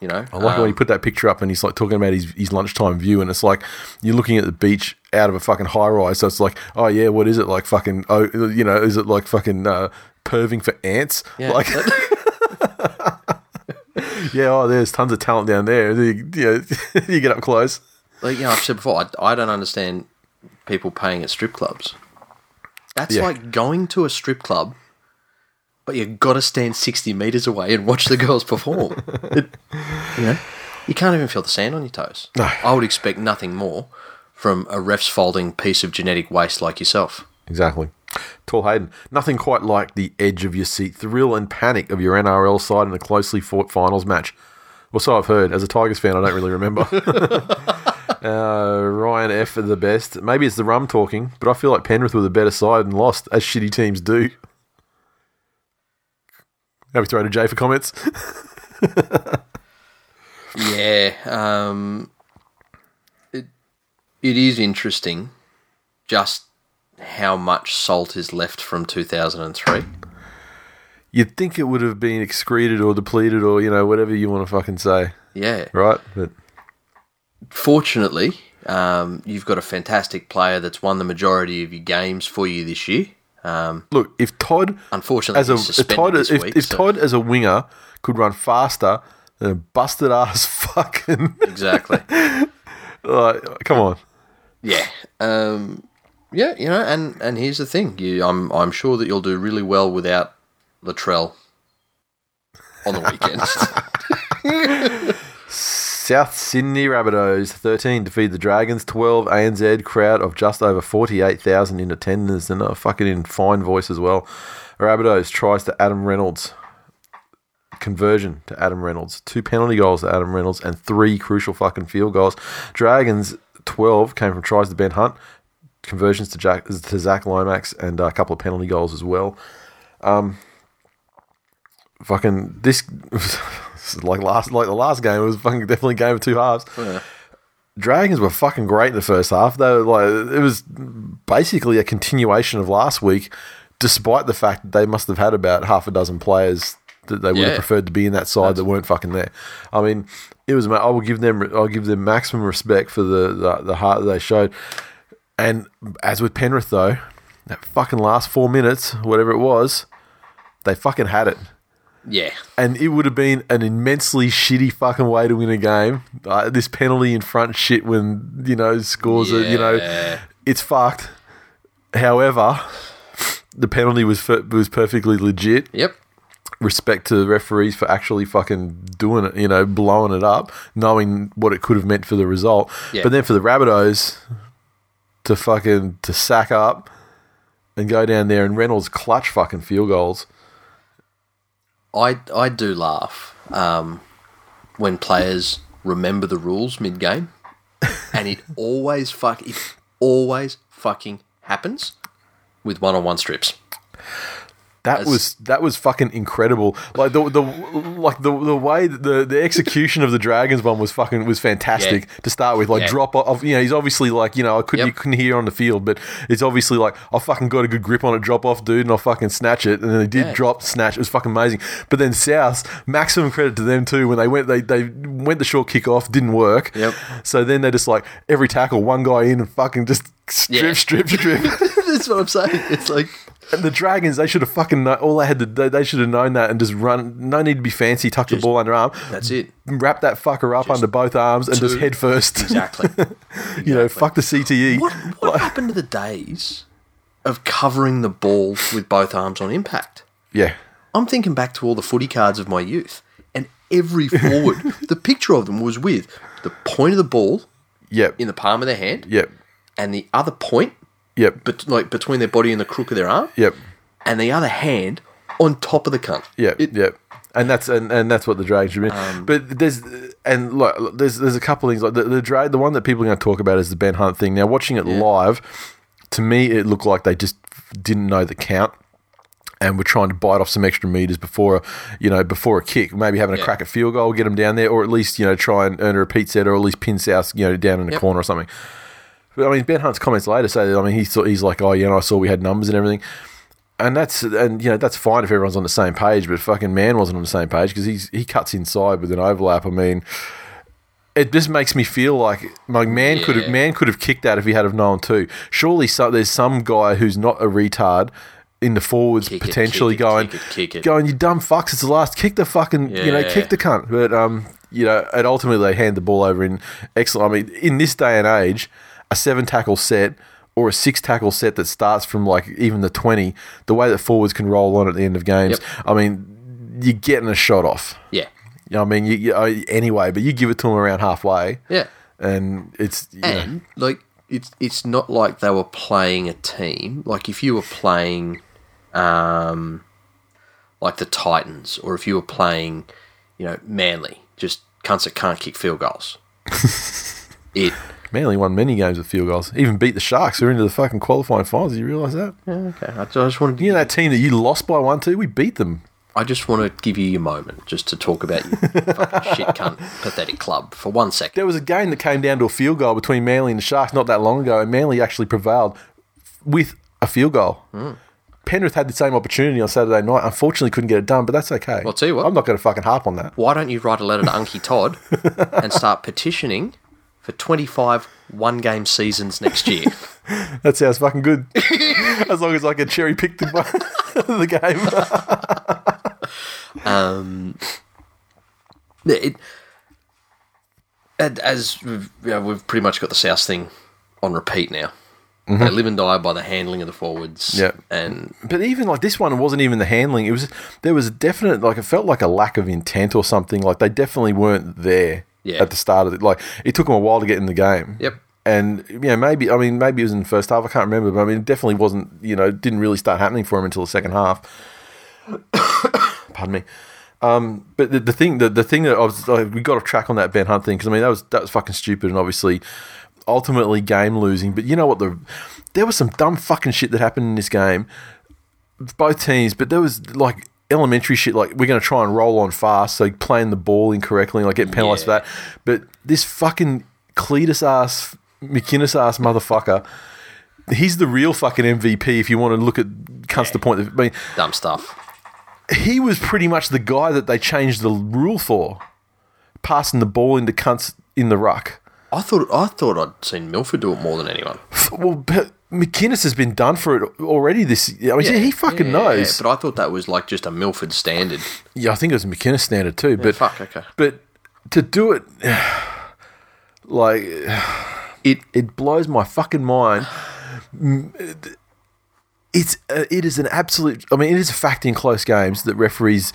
B: you know,
A: I like
B: um,
A: when he put that picture up and he's like talking about his, his lunchtime view, and it's like you're looking at the beach out of a fucking high rise. So it's like, oh yeah, what is it like? Fucking, oh, you know, is it like fucking uh, perving for ants?
B: yeah,
A: Like, yeah, oh, there's tons of talent down there. You, you, know, you get up close.
B: like you know, I've said before, I, I don't understand people paying at strip clubs. That's
A: Yeah.
B: like going to a strip club, but you've got to stand 60 metres away and watch the girls perform. It- you know, you can't even feel the sand on your toes.
A: No.
B: I would expect nothing more from a ref's folding piece of genetic waste like yourself.
A: Exactly. Tall Hayden. Nothing quite like the edge of your seat thrill and panic of your NRL side in a closely fought finals match. Well, so I've heard. As a Tigers fan, I don't really remember. uh, Ryan F are the best. Maybe it's the rum talking, but I feel like Penrith were the better side and lost, as shitty teams do. Have we throw to Jay for comments?
B: Yeah, um, it it is interesting, just how much salt is left from 2003.
A: You'd think it would have been excreted or depleted or, you know, whatever you want to fucking say,
B: Yeah,
A: right? But
B: fortunately, um, you've got a fantastic player that's won the majority of your games for you this year. Um,
A: look, if Todd
B: unfortunately,
A: as a,
B: suspended
A: Todd, if,
B: week.
A: if
B: so-
A: Todd as a winger could run faster than a busted ass fucking
B: exactly,
A: like, come on,
B: yeah, um, yeah, you know, and and here's the thing, you, I'm I'm sure that you'll do really well without Latrell on the weekends.
A: South Sydney Rabbitohs thirteen defeat the Dragons twelve ANZ crowd of just over forty eight thousand in attendance and a fucking in fine voice as well. Rabbitohs tries to Adam Reynolds. Conversion to Adam Reynolds, two penalty goals to Adam Reynolds, and three crucial fucking field goals. Dragons twelve came from tries to Ben Hunt, conversions to Jack to Zac Lomax, and a couple of penalty goals as well. Um, fucking this, this is like last like the last game it was fucking definitely a game of two halves. Dragons were fucking great in the first half. They were like it was basically a continuation of last week, despite the fact that they must have had about half a dozen players that they would have preferred to be in that side that weren't fucking there. I mean, it was. I will give them. I'll give them maximum respect for the the, the heart that they showed. And as with Penrith though, that fucking last four minutes, whatever it was, they fucking had it
B: yeah,
A: and it would have been an immensely shitty fucking way to win a game. Uh, this penalty in front shit when you know scores are you know it's fucked. However, the penalty was was perfectly legit.
B: yep,
A: Respect to the referees for actually fucking doing it, you know, blowing it up, knowing what it could have meant for the result.
B: Yeah.
A: But then for the Rabbitohs to fucking to sack up and go down there and Reynolds clutch fucking field goals.
B: I I do laugh um, when players remember the rules mid game, and it always fuck it always fucking happens with one on one strips.
A: That
B: As-
A: was that was fucking incredible. Like the the like the the way the the execution of the dragons one was fucking was fantastic to start with. Like
B: Yeah.
A: drop off, you know, he's obviously like you know I couldn't
B: Yep.
A: you couldn't hear on the field, but it's obviously like I fucking got a good grip on it, drop off, dude, and I'll fucking snatch it, and then they did
B: Yeah.
A: drop snatch. It was fucking amazing. But then South, maximum credit to them too when they went they they went the short kick off, didn't work.
B: Yep.
A: So then they just like every tackle, one guy in and fucking just strip,
B: Yeah.
A: strip, strip.
B: That's what I'm saying. It's like
A: And the Dragons, they should have fucking know, all they had to they, they should have known that and just run. No need to be fancy. Tuck the ball under arm.
B: that's it.
A: Wrap that fucker up under both arms and just
B: two-
A: head first.
B: Exactly.
A: you know, fuck the CTE.
B: what what happened to the days of covering the ball with both arms on impact?
A: Yeah,
B: I'm thinking back to all the footy cards of my youth, and every forward, the picture of them was with the point of the ball
A: yep,
B: in the palm of their hand,
A: yep,
B: and the other point,
A: yep,
B: But like between their body and the crook of their arm,
A: yep,
B: and the other hand on top of the cunt.
A: yep,
B: It-
A: yep. and that's and, and that's what the drag should be.
B: Um,
A: but there's and like there's there's a couple of things like the, the drag. The one that people are going to talk about is the Ben Hunt thing. Now watching it live, to me it looked like they just didn't know the count. And we're trying to bite off some extra meters before, a, you know, before a kick. Maybe having a
B: Yeah.
A: crack at field goal, get them down there, or at least you know try and earn a repeat set, or at least pin South, you know, down in the
B: Yep.
A: corner or something. But I mean, Ben Hunt's comments later say that I mean he thought he's like, oh yeah, and I saw we had numbers and everything, and that's and you know that's fine if everyone's on the same page, but fucking man wasn't on the same page because he's he cuts inside with an overlap. I mean, it just makes me feel like like man could have man could have kicked that if he had have known too. Surely so, there's some guy who's not a retard in the forwards
B: Kick
A: potentially
B: it,
A: going
B: kick it, kick it.
A: going you dumb fucks it's the last kick the fucking you know kick the cunt but um you know and ultimately they hand the ball over in excellent I mean in this day and age a seven tackle set or a six tackle set that starts from like even the 20 the way that forwards can roll on at the end of games
B: Yep.
A: I mean you're getting a shot off
B: Yeah.
A: you know what I mean you, you, uh, anyway but you give it to them around halfway
B: Yeah.
A: and it's you know,
B: And like it's it's not like they were playing a team. Like if you were playing um like the Titans or if you were playing, you know, Manly, just cunts that can't kick field goals. it
A: Manly won many games with field goals even beat the Sharks who are into the fucking qualifying finals Did you realise that
B: yeah, okay. I just wanted to
A: you know that team that you lost by one two we beat them
B: I just want to give you your moment just to talk about your fucking shit cunt pathetic club for one second.
A: There was a game that came down to a field goal between Manly and the Sharks not that long ago, and Manly actually prevailed with a field goal.
B: Hmm.
A: Penrith had the same opportunity on Saturday night. Unfortunately, couldn't get it done, but that's okay.
B: I'll tell you what.
A: I'm not going to fucking harp on that.
B: Why don't you write a letter to Unky Todd and start petitioning for 25 one game seasons next year?
A: That sounds fucking good. as long as I can cherry pick the, the game.
B: Um, it, and as we've, you know, we've pretty much got the South thing on repeat now. They live and die by the handling of the forwards.
A: Mm-hmm. Yeah.
B: And
A: but even like this one wasn't even the handling. It was there was a definite like it felt like a lack of intent or something. Like they definitely weren't there
B: Yeah.
A: at the start of it. Like it took him a while to get in the game.
B: Yep.
A: And you know maybe I mean maybe it was in the first half. I can't remember, but I mean it definitely wasn't. You know didn't really start happening for him until the second half. Pardon me. Um, but the, the thing, the, the thing that I was, like, we got off track on that Ben Hunt thing because I mean that was that was fucking stupid and obviously, ultimately game losing. But you know what? The there was some dumb fucking shit that happened in this game, both teams. But there was like elementary shit, like we're going to try and roll on fast, so playing the ball incorrectly, like getting penalised
B: Yeah.
A: for that. But this fucking Cletus ass, McInnes ass motherfucker. He's the real fucking MVP if you want to look at cunts to point. I mean,
B: dumb stuff.
A: he was pretty much the guy that they changed the rule for, passing the ball into cunts in the ruck.
B: I thought I thought I'd seen Milford do it more than anyone.
A: Well, but McInnes has been done for it already. This, I mean, he fucking
B: Yeah,
A: knows.
B: But I thought that was like just a Milford standard.
A: Yeah, I think it was a McInnes standard too. but
B: fuck, okay.
A: But to do it, like,
B: It
A: it blows my fucking mind. It's uh, it is an absolute. I mean, it is a fact in close games that referees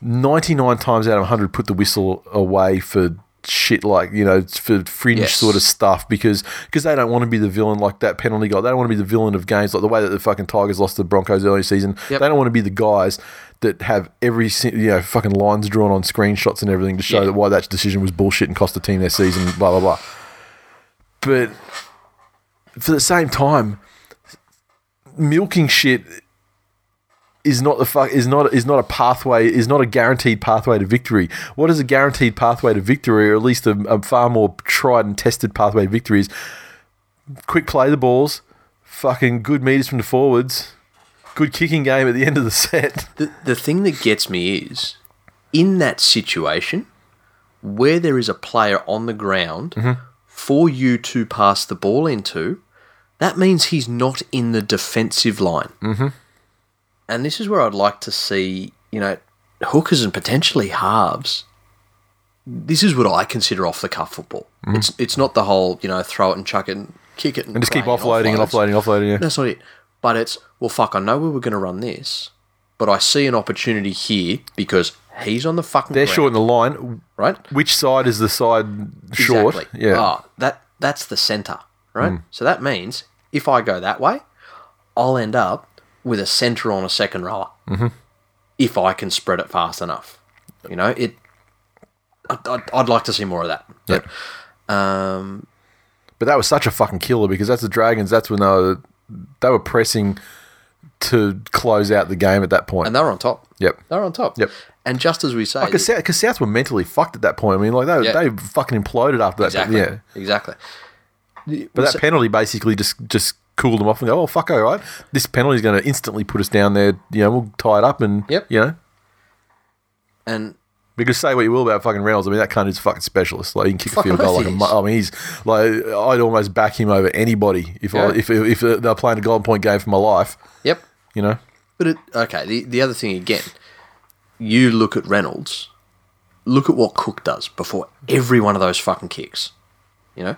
A: ninety nine times out of hundred put the whistle away for shit like you know for fringe
B: Yes.
A: sort of stuff because because they don't want to be the villain like that penalty guy. They don't want to be the villain of games like the way that the fucking Tigers lost to the Broncos early season.
B: Yep.
A: They don't want to be the guys that have every you know fucking lines drawn on screenshots and everything to show
B: Yeah.
A: that why that decision was bullshit and cost the team their season. Blah blah blah. But for the same time, milking shit is not the fuck is not is not a pathway is not a guaranteed pathway to victory. What is a guaranteed pathway to victory, or at least a, a far more tried and tested pathway to victory? Is quick play the balls, fucking good meters from the forwards, good kicking game at the end of the set.
B: the the thing that gets me is in that situation where there is a player on the ground
A: Mm-hmm.
B: for you to pass the ball into, that means he's not in the defensive line. Mm-hmm. And this is where I'd like to see, you know, hookers and potentially halves. This is what I consider off the cuff football. It's it's not the whole, you know, throw it and chuck it and kick it and.
A: And just keep offloading and offloading, offloading. Yeah.
B: That's not it. But it's well, fuck. I know we were going to run this, but I see an opportunity here because he's on the fucking.
A: They're
B: ground,
A: short in the line.
B: right?
A: Which side is the side short?
B: Exactly.
A: Yeah.
B: Ah, that that's the center, right?
A: Mm.
B: So that means if I go that way, I'll end up with a center on a second rower. Mm-hmm. If I can spread it fast enough. You know, it. I'd, I'd, I'd like to see more of that. But, um,
A: But that was such a fucking killer because that's the Dragons. That's when they were they were pressing to close out the game at that point.
B: and they were on top.
A: yep.
B: They were on top.
A: Yep.
B: And just as we say,
A: Because South, 'cause South were mentally fucked at that point. I mean, like they
B: Yeah.
A: they fucking imploded after that.
B: exactly,
A: Yeah.
B: exactly.
A: But that penalty basically just just cooled them off and go, oh fuck, all right, this penalty is going to instantly put us down there. You know, we'll tie it up and
B: Yep.
A: you know.
B: and
A: Because say what you will about fucking Reynolds, I mean that cunt is a fucking specialist. Like he can kick a field goal like a. mu- I mean he's like I'd almost back him over anybody if I
B: Yeah.
A: if if they're playing a golden point game for my life.
B: yep.
A: You know.
B: But it, okay, the the other thing again, you look at Reynolds, look at what Cook does before every one of those fucking kicks. You know,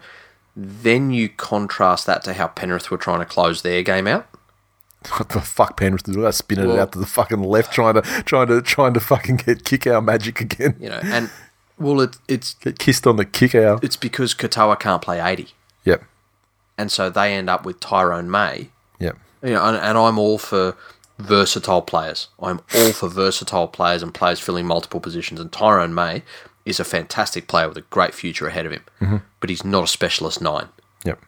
B: then you contrast that to how Penrith were trying to close their game out.
A: What the fuck Penrith to do that? Spinning it
B: Well-
A: out to the fucking left, trying to trying to trying to fucking get Kikau magic again.
B: You know, and well, it, it's
A: Get kissed on the kick out.
B: it's because Katoa can't play eighty,
A: Yep.
B: and so they end up with Tyrone May.
A: Yep.
B: You know, and, and I'm all for versatile players. I'm all for versatile players and players filling multiple positions. And Tyrone May is a fantastic player with a great future ahead of him, but he's not a specialist nine.
A: Yep.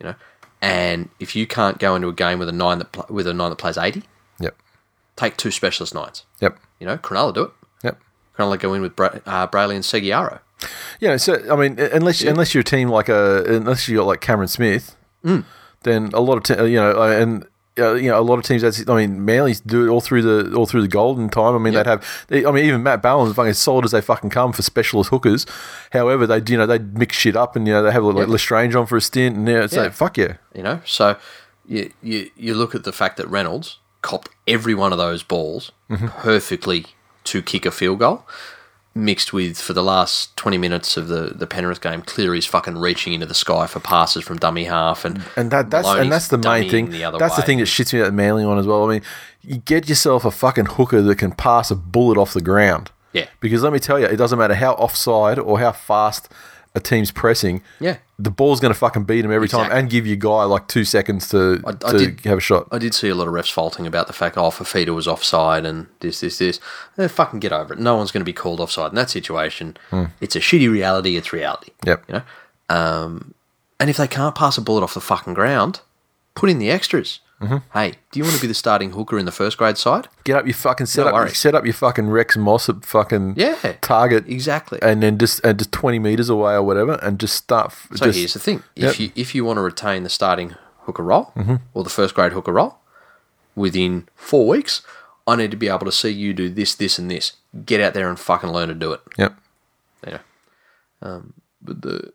B: You know, and if you can't go into a game with a nine that pl- with a nine that plays eighty,
A: Yep.
B: take two specialist nines.
A: Yep.
B: You know, Cronulla do it.
A: Yep.
B: Cronulla go in with Bra- uh, Brailey and Segeyaro.
A: Yeah, so I mean, unless unless you're a team like a unless you got like Cameron Smith, then a lot of te- you know, uh, and uh, you know, a lot of teams. That's I mean, Manly's do it all through the all through the golden time. I mean,
B: Yeah.
A: they'd have. They, I mean, even Matt Ballin, fucking as solid as they fucking come for specialist hookers. However, they you know they mix shit up and you know they have like
B: Yeah.
A: L'Estrange on for a stint and yeah, it's
B: Yeah.
A: like fuck yeah,
B: You know, so you you you look at the fact that Reynolds copped every one of those balls perfectly to kick a field goal. Mixed with for the last twenty minutes of the, the Penrith game, Cleary's fucking reaching into the sky for passes from dummy half, and
A: And that that's
B: Maloney's
A: and that's the main thing.
B: The
A: that's the thing that shits me at Manly on as well. I mean, you get yourself a fucking hooker that can pass a bullet off the ground.
B: Yeah.
A: Because let me tell you, it doesn't matter how offside or how fast a team's pressing.
B: Yeah.
A: The ball's going to fucking beat him every time and give your guy like two seconds to,
B: I- I
A: to
B: did-
A: have a shot.
B: I did see a lot of refs faulting about the fact, oh, Fifita was offside and this, this, this. Eh, fucking get over it. No one's going to be called offside in that situation. It's a shitty reality. It's reality.
A: Yep.
B: You know. Um, and if they can't pass a bullet off the fucking ground, put in the extras. Hey, do you want to be the starting hooker in the first grade side?
A: Get up your fucking set
B: No
A: up
B: worries.
A: set up your fucking Rex Moss at fucking
B: Yeah.
A: target
B: Exactly.
A: and then just and just twenty meters away or whatever and just start. f-
B: So
A: just,
B: here's the thing:
A: Yep.
B: if you if you want to retain the starting hooker role
A: Mm-hmm.
B: or the first grade hooker role within four weeks, I need to be able to see you do this, this, and this. Get out there and fucking learn to do it.
A: Yep.
B: Know. Um, but the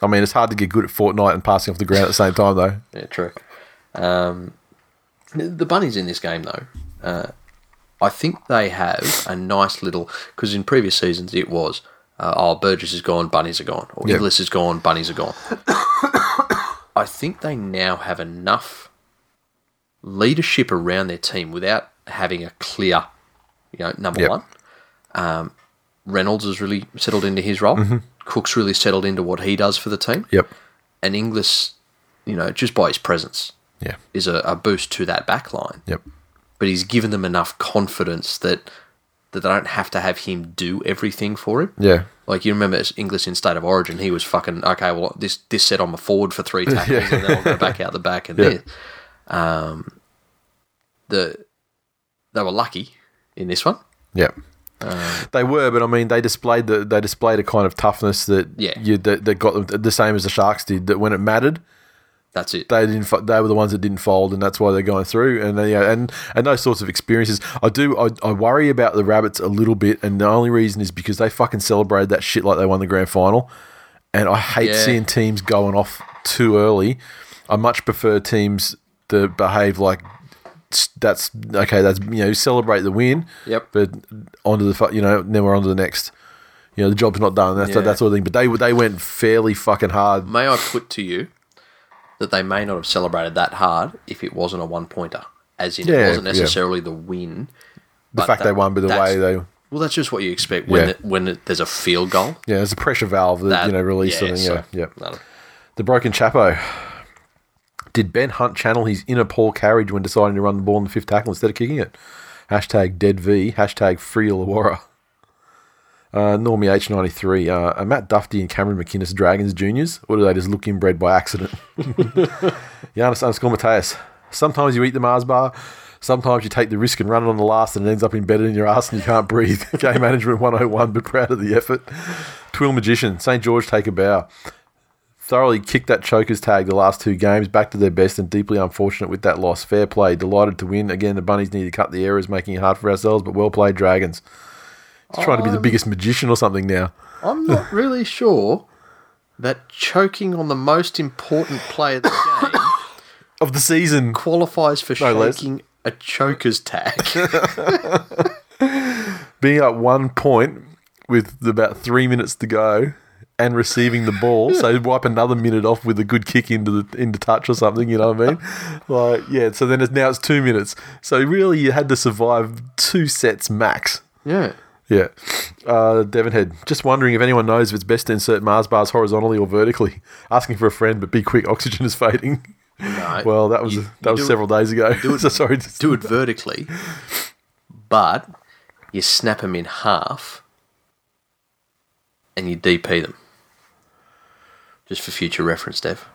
A: I mean, it's hard to get good at Fortnite and passing off the ground at the same time, though.
B: yeah, true. Um, the bunnies in this game though, uh, I think they have a nice little because in previous seasons it was. Uh, oh, Burgess is gone, bunnies are gone. Or. Inglis is gone, bunnies are gone. I think they now have enough leadership around their team without having a clear, you know, number
A: Yep.
B: one. Um, Reynolds has really settled into his role. Cook's really settled into what he does for the team.
A: Yep.
B: And Inglis, you know, just by his presence,
A: Yeah.
B: is a, a boost to that back line.
A: Yep.
B: But he's given them enough confidence that that they don't have to have him do everything for him.
A: Yeah.
B: Like you remember as Inglis in State of Origin, he was fucking okay. Well, this this set on the forward for three tackles, and then I'll go back out the back and
A: Yeah.
B: this. Um, the they were lucky in this one.
A: Yep. they were, but I mean, they displayed the they displayed a kind of toughness that
B: Yeah.
A: you that, that got them the same as the Sharks did. That when it mattered,
B: That's it.
A: they didn't. They were the ones that didn't fold, and that's why they're going through. And they, yeah, and and those sorts of experiences. I do. I, I worry about the Rabbits a little bit, and the only reason is because they fucking celebrated that shit like they won the grand final, and I hate
B: Yeah.
A: seeing teams going off too early. I much prefer teams that behave like that's okay. That's you know celebrate the win.
B: Yep.
A: But onto the you know then we're on to the next. You know the job's not done. That's
B: Yeah.
A: that sort of thing. But they they went fairly fucking hard.
B: May I put to you that they may not have celebrated that hard if it wasn't a one pointer, as in
A: Yeah,
B: it wasn't
A: yeah.
B: necessarily the win.
A: The fact they won, but the way they
B: Well, that's just what you expect when
A: Yeah.
B: it, when it, there's a field goal.
A: yeah, there's a pressure valve that,
B: That,
A: you know release something.
B: so-
A: Yeah, yeah. The broken Chapo. Did Ben Hunt channel his inner Paul carriage when deciding to run the ball in the fifth tackle instead of kicking it? Hashtag dead V. Hashtag free Illawarra. Uh, Normie H93. Uh, are Matt Duffy and Cameron McInnes Dragons juniors, or do they just look inbred by accident? Giannis underscore Mateus. Sometimes you eat the Mars bar. Sometimes you take the risk and run it on the last and it ends up embedded in your ass and you can't breathe. Game management 101, but proud of the effort. Twill Magician. St. George take a bow. Thoroughly kicked that chokers tag the last two games, back to their best and deeply unfortunate with that loss. Fair play. Delighted to win. Again, the Bunnies need to cut the errors, making it hard for ourselves, but well played, Dragons. He's trying to be the biggest magician or something now.
B: I'm not really sure that choking on the most important play of the game
A: Of the season.
B: qualifies for
A: No, Les.
B: shaking a choker's tag.
A: being up one point with about three minutes to go and receiving the ball, so wipe another minute off with a good kick into the into touch or something. You know what I mean? Like yeah. So then it's now it's two minutes. So really, you had to survive two sets max.
B: yeah.
A: Yeah. Uh, Devon Head. Just wondering if anyone knows if it's best to insert Mars bars horizontally or vertically. Asking for a friend, but be quick. Oxygen is fading.
B: No,
A: Well, that was
B: You-
A: that
B: you
A: was
B: do it-
A: several days ago. so sorry.
B: Do it vertically, but you snap them in half and you DP them. Just for future reference, Dev.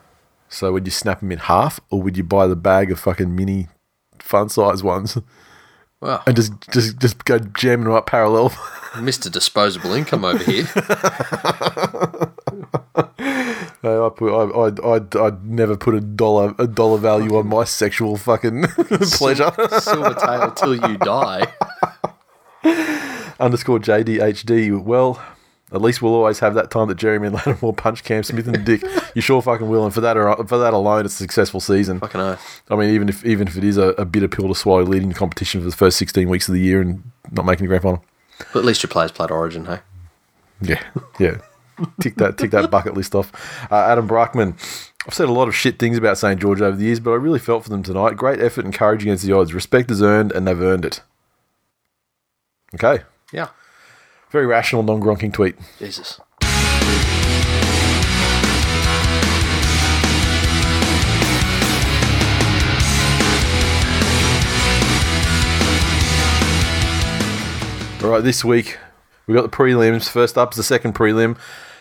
A: So would you snap them in half, or would you buy the bag of fucking mini fun size ones
B: Well,
A: and just just just go jamming them up parallel?
B: Mr. Disposable Income over here.
A: No, I put I I'd, I'd, I'd never put a dollar a dollar value on my sexual fucking pleasure.
B: Silver tail till you die.
A: Underscore JDHD. Well. At least we'll always have that time that Jeremy and Lattimore punch Cam Smith and Dick. You sure fucking will, and for that, or- for that alone, it's a successful season.
B: Fucking oath.
A: I mean, even if even if it is a, a bitter pill to swallow, leading the competition for the first sixteen weeks of the year and not making the grand final.
B: But at least your players played Origin, hey?
A: Yeah, yeah. tick that, tick that bucket list off. Uh, Adam Brockman. I've said a lot of shit things about St George over the years, but I really felt for them tonight. Great effort and courage against the odds. Respect is earned, and they've earned it. Okay,
B: Yeah.
A: Very rational, non-gronking tweet.
B: Jesus.
A: All right, this week we got the prelims. First up is the second prelim.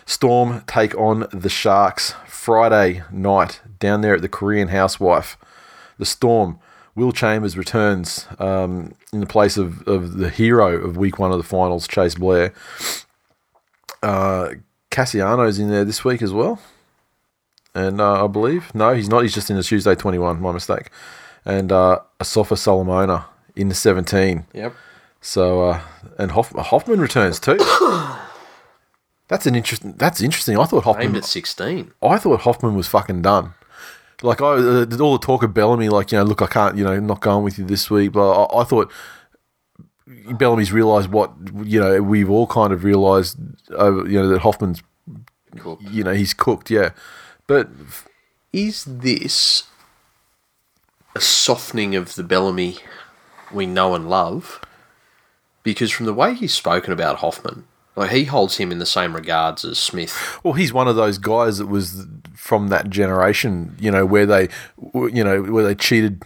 A: Storm take on the Sharks Friday night down there at the Korean Housewife. The Storm. Will Chambers returns um, in the place of, of the hero of week one of the finals, Chase Blair. Uh, Cassiano's in there this week as well. And uh, I believe, no, he's not. He's just in the Tuesday 21, my mistake. And uh, Asafa Solomona in the 17.
B: Yep.
A: So uh, and Hoff- Hoffman returns too. that's an interesting. That's interesting. I thought
B: Aimed
A: Hoffman.
B: at 16.
A: I thought Hoffman was fucking done. Like I, uh, all the talk of Bellamy, like you know, look, I can't, you know, not going with you this week. But I, I thought Bellamy's realised what you know we've all kind of realised, over, you know, that Hoffman's,
B: Cool.
A: you know, he's cooked, yeah. But
B: Is this a softening of the Bellamy we know and love? Because from the way he's spoken about Hoffman, like he holds him in the same regards as Smith.
A: Well, he's one of those guys that was from that generation, you know, where they, you know, where they cheated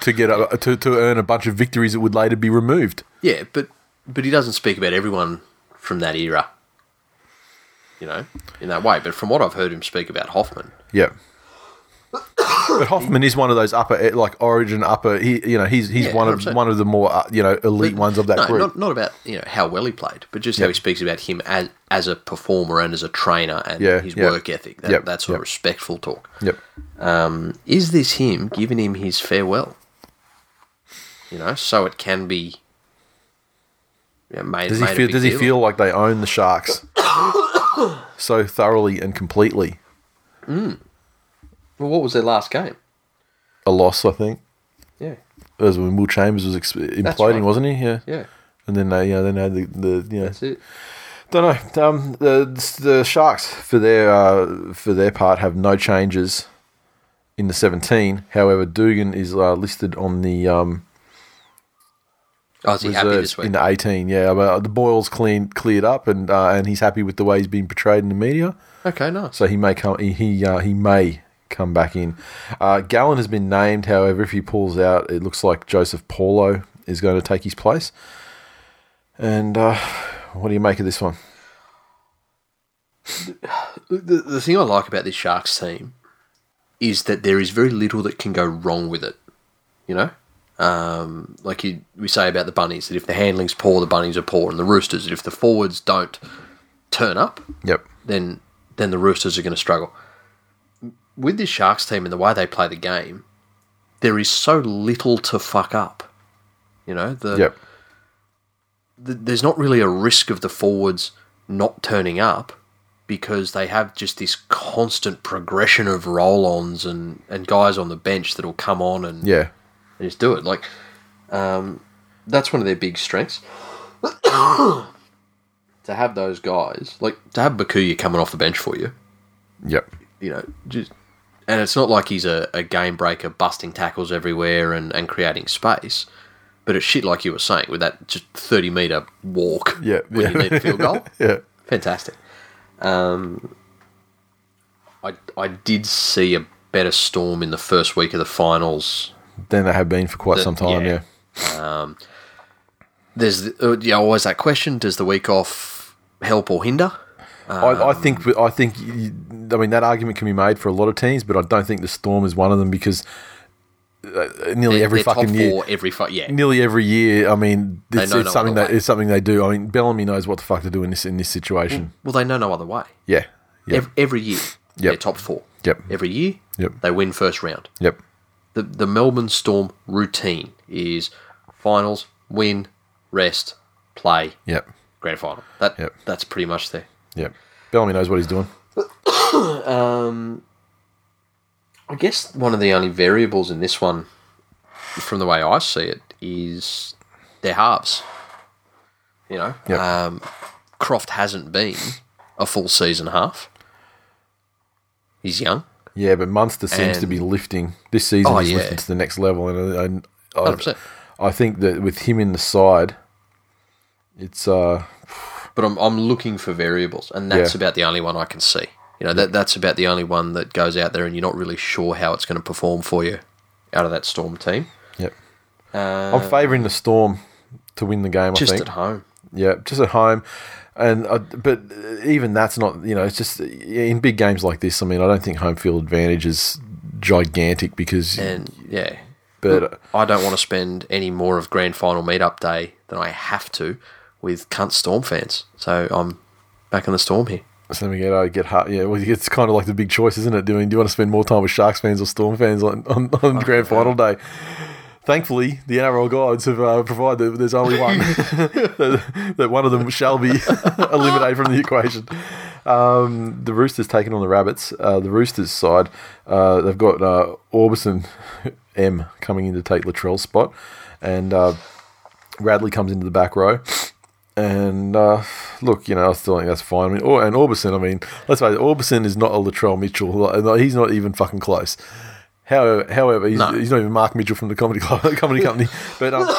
A: to get a, to to earn a bunch of victories that would later be removed.
B: Yeah, but but he doesn't speak about everyone from that era. You know, in that way. But from what I've heard him speak about Hoffman,
A: Yeah. But Hoffman is one of those upper, like Origin upper. He, you know, he's he's
B: Yeah,
A: one of
B: 100%.
A: one of the more, uh, you know, elite ones of that
B: no,
A: group.
B: not not about you know how well he played, but just how he speaks about him as as a performer and as a trainer and
A: Yeah,
B: his
A: yeah.
B: work ethic. That,
A: Yep,
B: that sort
A: yep.
B: of respectful talk.
A: Yep.
B: Um, is this him giving him his farewell? You know, so it can be. Yeah, made,
A: Does he
B: made a
A: feel? Does he feel like they own the Sharks so thoroughly and completely?
B: Well, what was their last game?
A: A loss, I think.
B: Yeah,
A: It was when Will Chambers was ex- imploding,
B: right.
A: wasn't he? Yeah.
B: yeah,
A: And then they, yeah, then they had the, the you know,
B: that's it.
A: Don't know. Um, the the Sharks for their uh, for their part have no changes in the seventeen. However, Dugan is uh, listed on the um,
B: Oh, is he happy this week?
A: in the eighteen. Yeah, but the boil's clean cleared up, and uh, and he's happy with the way he's being portrayed in the media.
B: Okay, nice.
A: So he may come. He he, uh, he may come back in. Uh, Gallen has been named. However, if he pulls out, it looks like Joseph Paulo is going to take his place. And uh, What do you make of this one?
B: The, the thing I like about this Sharks team is that there is very little that can go wrong with it. You know, um, like you, we say about the bunnies that if the handling's poor, the bunnies are poor, and the roosters if the forwards don't turn up,
A: Yep.
B: then then the roosters are going to struggle. With this Sharks team and the way they play the game, there is so little to fuck up. You know, the,
A: Yep.
B: th there's not really a risk of the forwards not turning up because they have just this constant progression of roll-ons and, and guys on the bench that'll come on and,
A: Yeah.
B: and just do it. Like, um, that's one of their big strengths. to have those guys, like to have Bukuya coming off the bench for you,
A: Yep.
B: you know, just and it's not like he's a, a game breaker, busting tackles everywhere and, and creating space. But it's shit like you were saying with that just thirty meter walk.
A: Yeah.
B: when
A: yeah.
B: you need a field goal.
A: yeah.
B: Fantastic. Um, I I did see a better storm in the first week of the finals.
A: Than they have been for quite some time.
B: yeah.
A: Yeah.
B: There's uh, yeah always that question: Does the week off help or hinder?
A: I, I think. I think. you- I mean, that argument can be made for a lot of teams, but I don't think the Storm is one of them because uh, nearly
B: They're-
A: every
B: they're
A: fucking
B: top
A: year.
B: four every fight. Yeah,
A: Nearly every year, I mean, it's, it's
B: no
A: something that it's something they do. I mean, Bellamy knows what the fuck to do in this in this situation.
B: well they know no other way.
A: Yeah, yeah,
B: Every, every year, they're top four.
A: Yep.
B: Every year,
A: Yep.
B: they win first round.
A: yep,
B: the the Melbourne Storm routine is finals, win, rest, play,
A: yep,
B: grand final. That
A: Yep.
B: that's pretty much there.
A: Yep. Bellamy knows what he's doing.
B: um, I guess one of the only variables in this one, from the way I see it, is their halves. You know,
A: Yep.
B: um, Croft hasn't been a full season half. He's young,
A: Yeah, but Munster seems to be lifting this season.
B: Oh,
A: he's
B: yeah.
A: lifting to the next level, and, I,
B: hundred percent.
A: I think that with him in the side, it's uh,
B: But I'm I'm looking for variables, and that's
A: Yeah.
B: about the only one I can see. You know, that that's about the only one that goes out there, and you're not really sure how it's going to perform for you out of that Storm team.
A: yep.
B: Uh,
A: I'm favouring the Storm to win the game.
B: just
A: I think.
B: at home.
A: Yeah, just at home, and uh, but even that's not you know it's just in big games like this. I mean, I don't think home field advantage is gigantic because
B: And yeah,
A: but
B: I don't want to spend any more of grand final meetup day than I have to with cunt Storm fans. So I'm back in the Storm here.
A: so then we get uh, get hard, yeah. Well, it's kind of like the big choice, isn't it? Doing do you want to spend more time with Sharks fans or Storm fans on on, on grand final day? Thankfully, the NRL guides have uh, provided that there's only one that, that one of them shall be eliminated from the equation. Um, the Roosters taking on the Rabbits. Uh, the Roosters side, uh, they've got uh, Aubusson M coming in to take Latrell's spot, and uh, Radley comes into the back row. And uh, look, you know, I still think that's fine. I mean, or, and Aubusson, I mean, let's face it, Aubusson is not a Latrell Mitchell. Like, He's not even fucking close. However, however, he's,
B: No.
A: he's not even Mark Mitchell from the comedy club, comedy company. But um,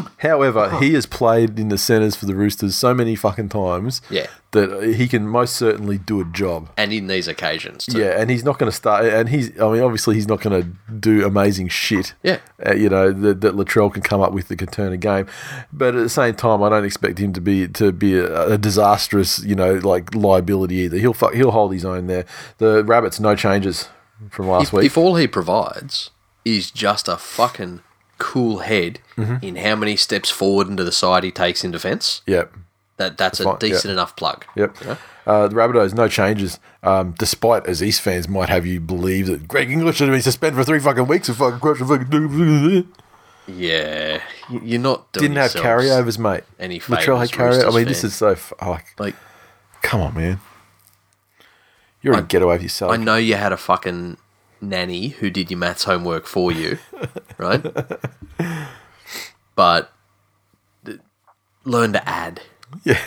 A: however, he has played in the centres for the Roosters so many fucking times
B: Yeah.
A: that he can most certainly do a job.
B: And in these occasions, too.
A: Yeah, and he's not going to start. And he's, I mean, obviously, he's not going to do amazing shit.
B: Yeah.
A: uh, you know that, that Latrell can come up with that can turn a game, but at the same time, I don't expect him to be to be a, a disastrous, you know, like liability either. He'll fu- he'll hold his own there. The Rabbits, no changes from last
B: If,
A: week.
B: if all he provides is just a fucking cool head
A: Mm-hmm.
B: in how many steps forward into the side he takes in defence,
A: yep,
B: that that's a
A: fine,
B: decent enough plug.
A: yep. Uh, the Rabbitohs, no changes. Um, despite as East fans might have you believe that Greg Inglis should have been suspended for three fucking weeks and fucking question fucking
B: Yeah, you're not
A: didn't have carryovers, mate.
B: Any
A: Latrell had carryovers. I mean, this is so f- like,
B: Like
A: come on, man. You're a ghetto of yourself.
B: I know you had a fucking nanny who did your maths homework for you, right? but th- learn to add.
A: Yeah,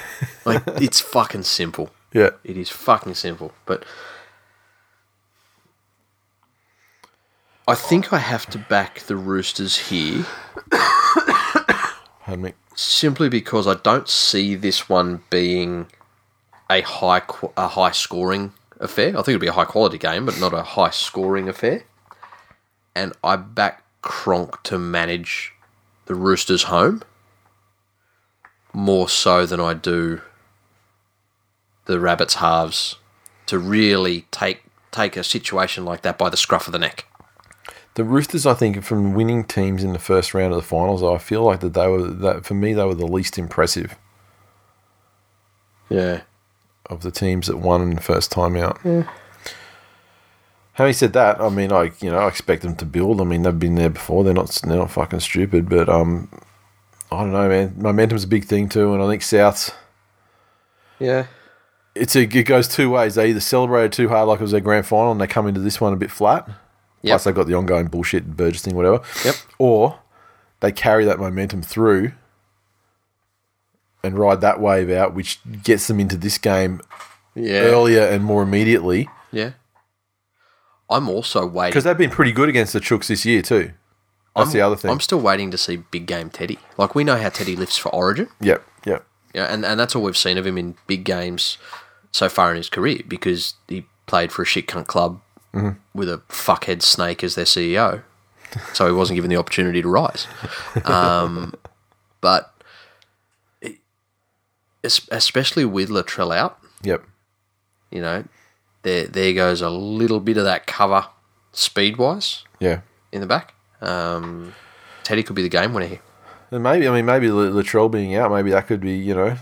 B: Like it's fucking simple.
A: yeah.
B: It is fucking simple. But I think I have to back the Roosters here
A: Pardon me.
B: simply because I don't see this one being a high qu- a high scoring affair. I think it'll be a high quality game, but not a high scoring affair. And I back Cronk to manage the Roosters home. more so than I do the Rabbits halves to really take take a situation like that by the scruff of the neck.
A: The Roosters, I think, from winning teams in the first round of the finals, I feel like that they were that for me they were the least impressive
B: Yeah.
A: Of the teams that won in the first time out. Having said that, I mean, I you know I expect them to build. I mean, they've been there before. They're not they're not fucking stupid, but um, I don't know, man. Momentum's a big thing too, and I think Souths.
B: Yeah.
A: It's a, it goes two ways. They either celebrated too hard, like it was their grand final, and they come into this one a bit flat.
B: Yep.
A: Plus, they've got the ongoing bullshit Burgess thing, whatever.
B: Yep.
A: Or they carry that momentum through and ride that wave out, which gets them into this game
B: Yeah.
A: earlier and more immediately.
B: Yeah. I'm also waiting.
A: Because they've been pretty good against the Chooks this year too. That's
B: I'm,
A: the other thing.
B: I'm still waiting to see big game Teddy. Like we know how Teddy lifts for Origin.
A: yep, yep.
B: Yeah, and, and that's all we've seen of him in big games so far in his career because he played for a shit cunt club with a fuckhead snake as their CEO. so he wasn't given the opportunity to rise. Um, but especially with Latrell out,
A: Yep.
B: you know, there there goes a little bit of that cover speed wise
A: Yeah.
B: in the back. Um, Teddy could be the game winner here.
A: And maybe I mean maybe Latrell being out, maybe that could be, you know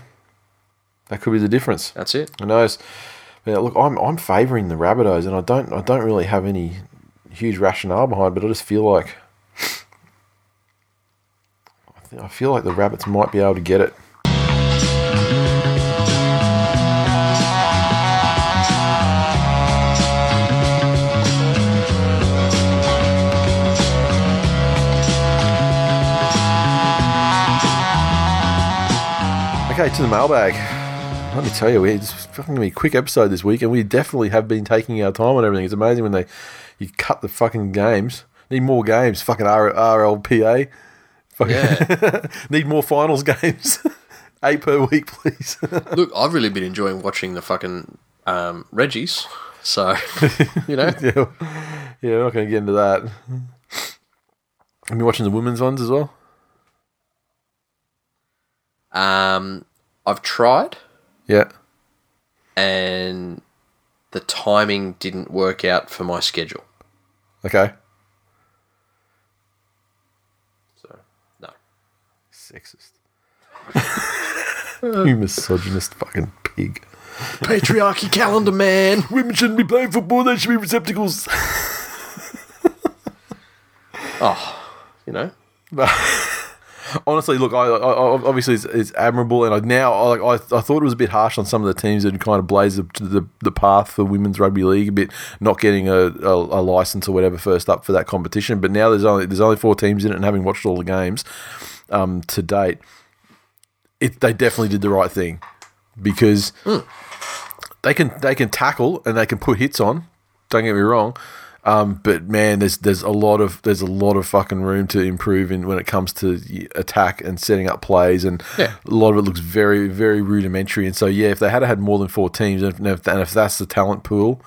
A: that could be the difference.
B: That's it.
A: Who knows? But look, I'm I'm favouring the Rabbitohs, and I don't I don't really have any huge rationale behind, but I just feel like I, think, I feel like the Rabbits might be able to get it. Okay, to the mailbag. Let me tell you, it's fucking gonna be a quick episode this week, and we definitely have been taking our time on everything. It's amazing when they you cut the fucking games. Need more games. Fucking R- RLPA. Fucking
B: Yeah.
A: Need more finals games. Eight per week, please.
B: Look, I've really been enjoying watching the fucking um, Reggies. So, you know,
A: yeah, yeah, we're not going to get into that. I've you watching the women's ones as well?
B: Um, I've tried
A: Yeah.
B: and the timing didn't work out for my schedule.
A: Okay.
B: So, no.
A: Sexist. you misogynist fucking pig.
B: Patriarchy calendar, man.
A: Women shouldn't be playing football, they should be receptacles.
B: Oh, you know,
A: Honestly, look, I, I, obviously it's, it's admirable, and I now I, like I, I thought it was a bit harsh on some of the teams that kind of blazed the, the, the path for women's rugby league a bit, not getting a, a, a license or whatever first up for that competition. But now there's only there's only four teams in it, and having watched all the games um, to date, it they definitely did the right thing because they can they can tackle and they can put hits on. Don't get me wrong, um, but man, there's there's a lot of there's a lot of fucking room to improve in when it comes to attack and setting up plays, and
B: Yeah.
A: a lot of it looks very very rudimentary. And so yeah, if they had had more than four teams, and if, and if that's the talent pool,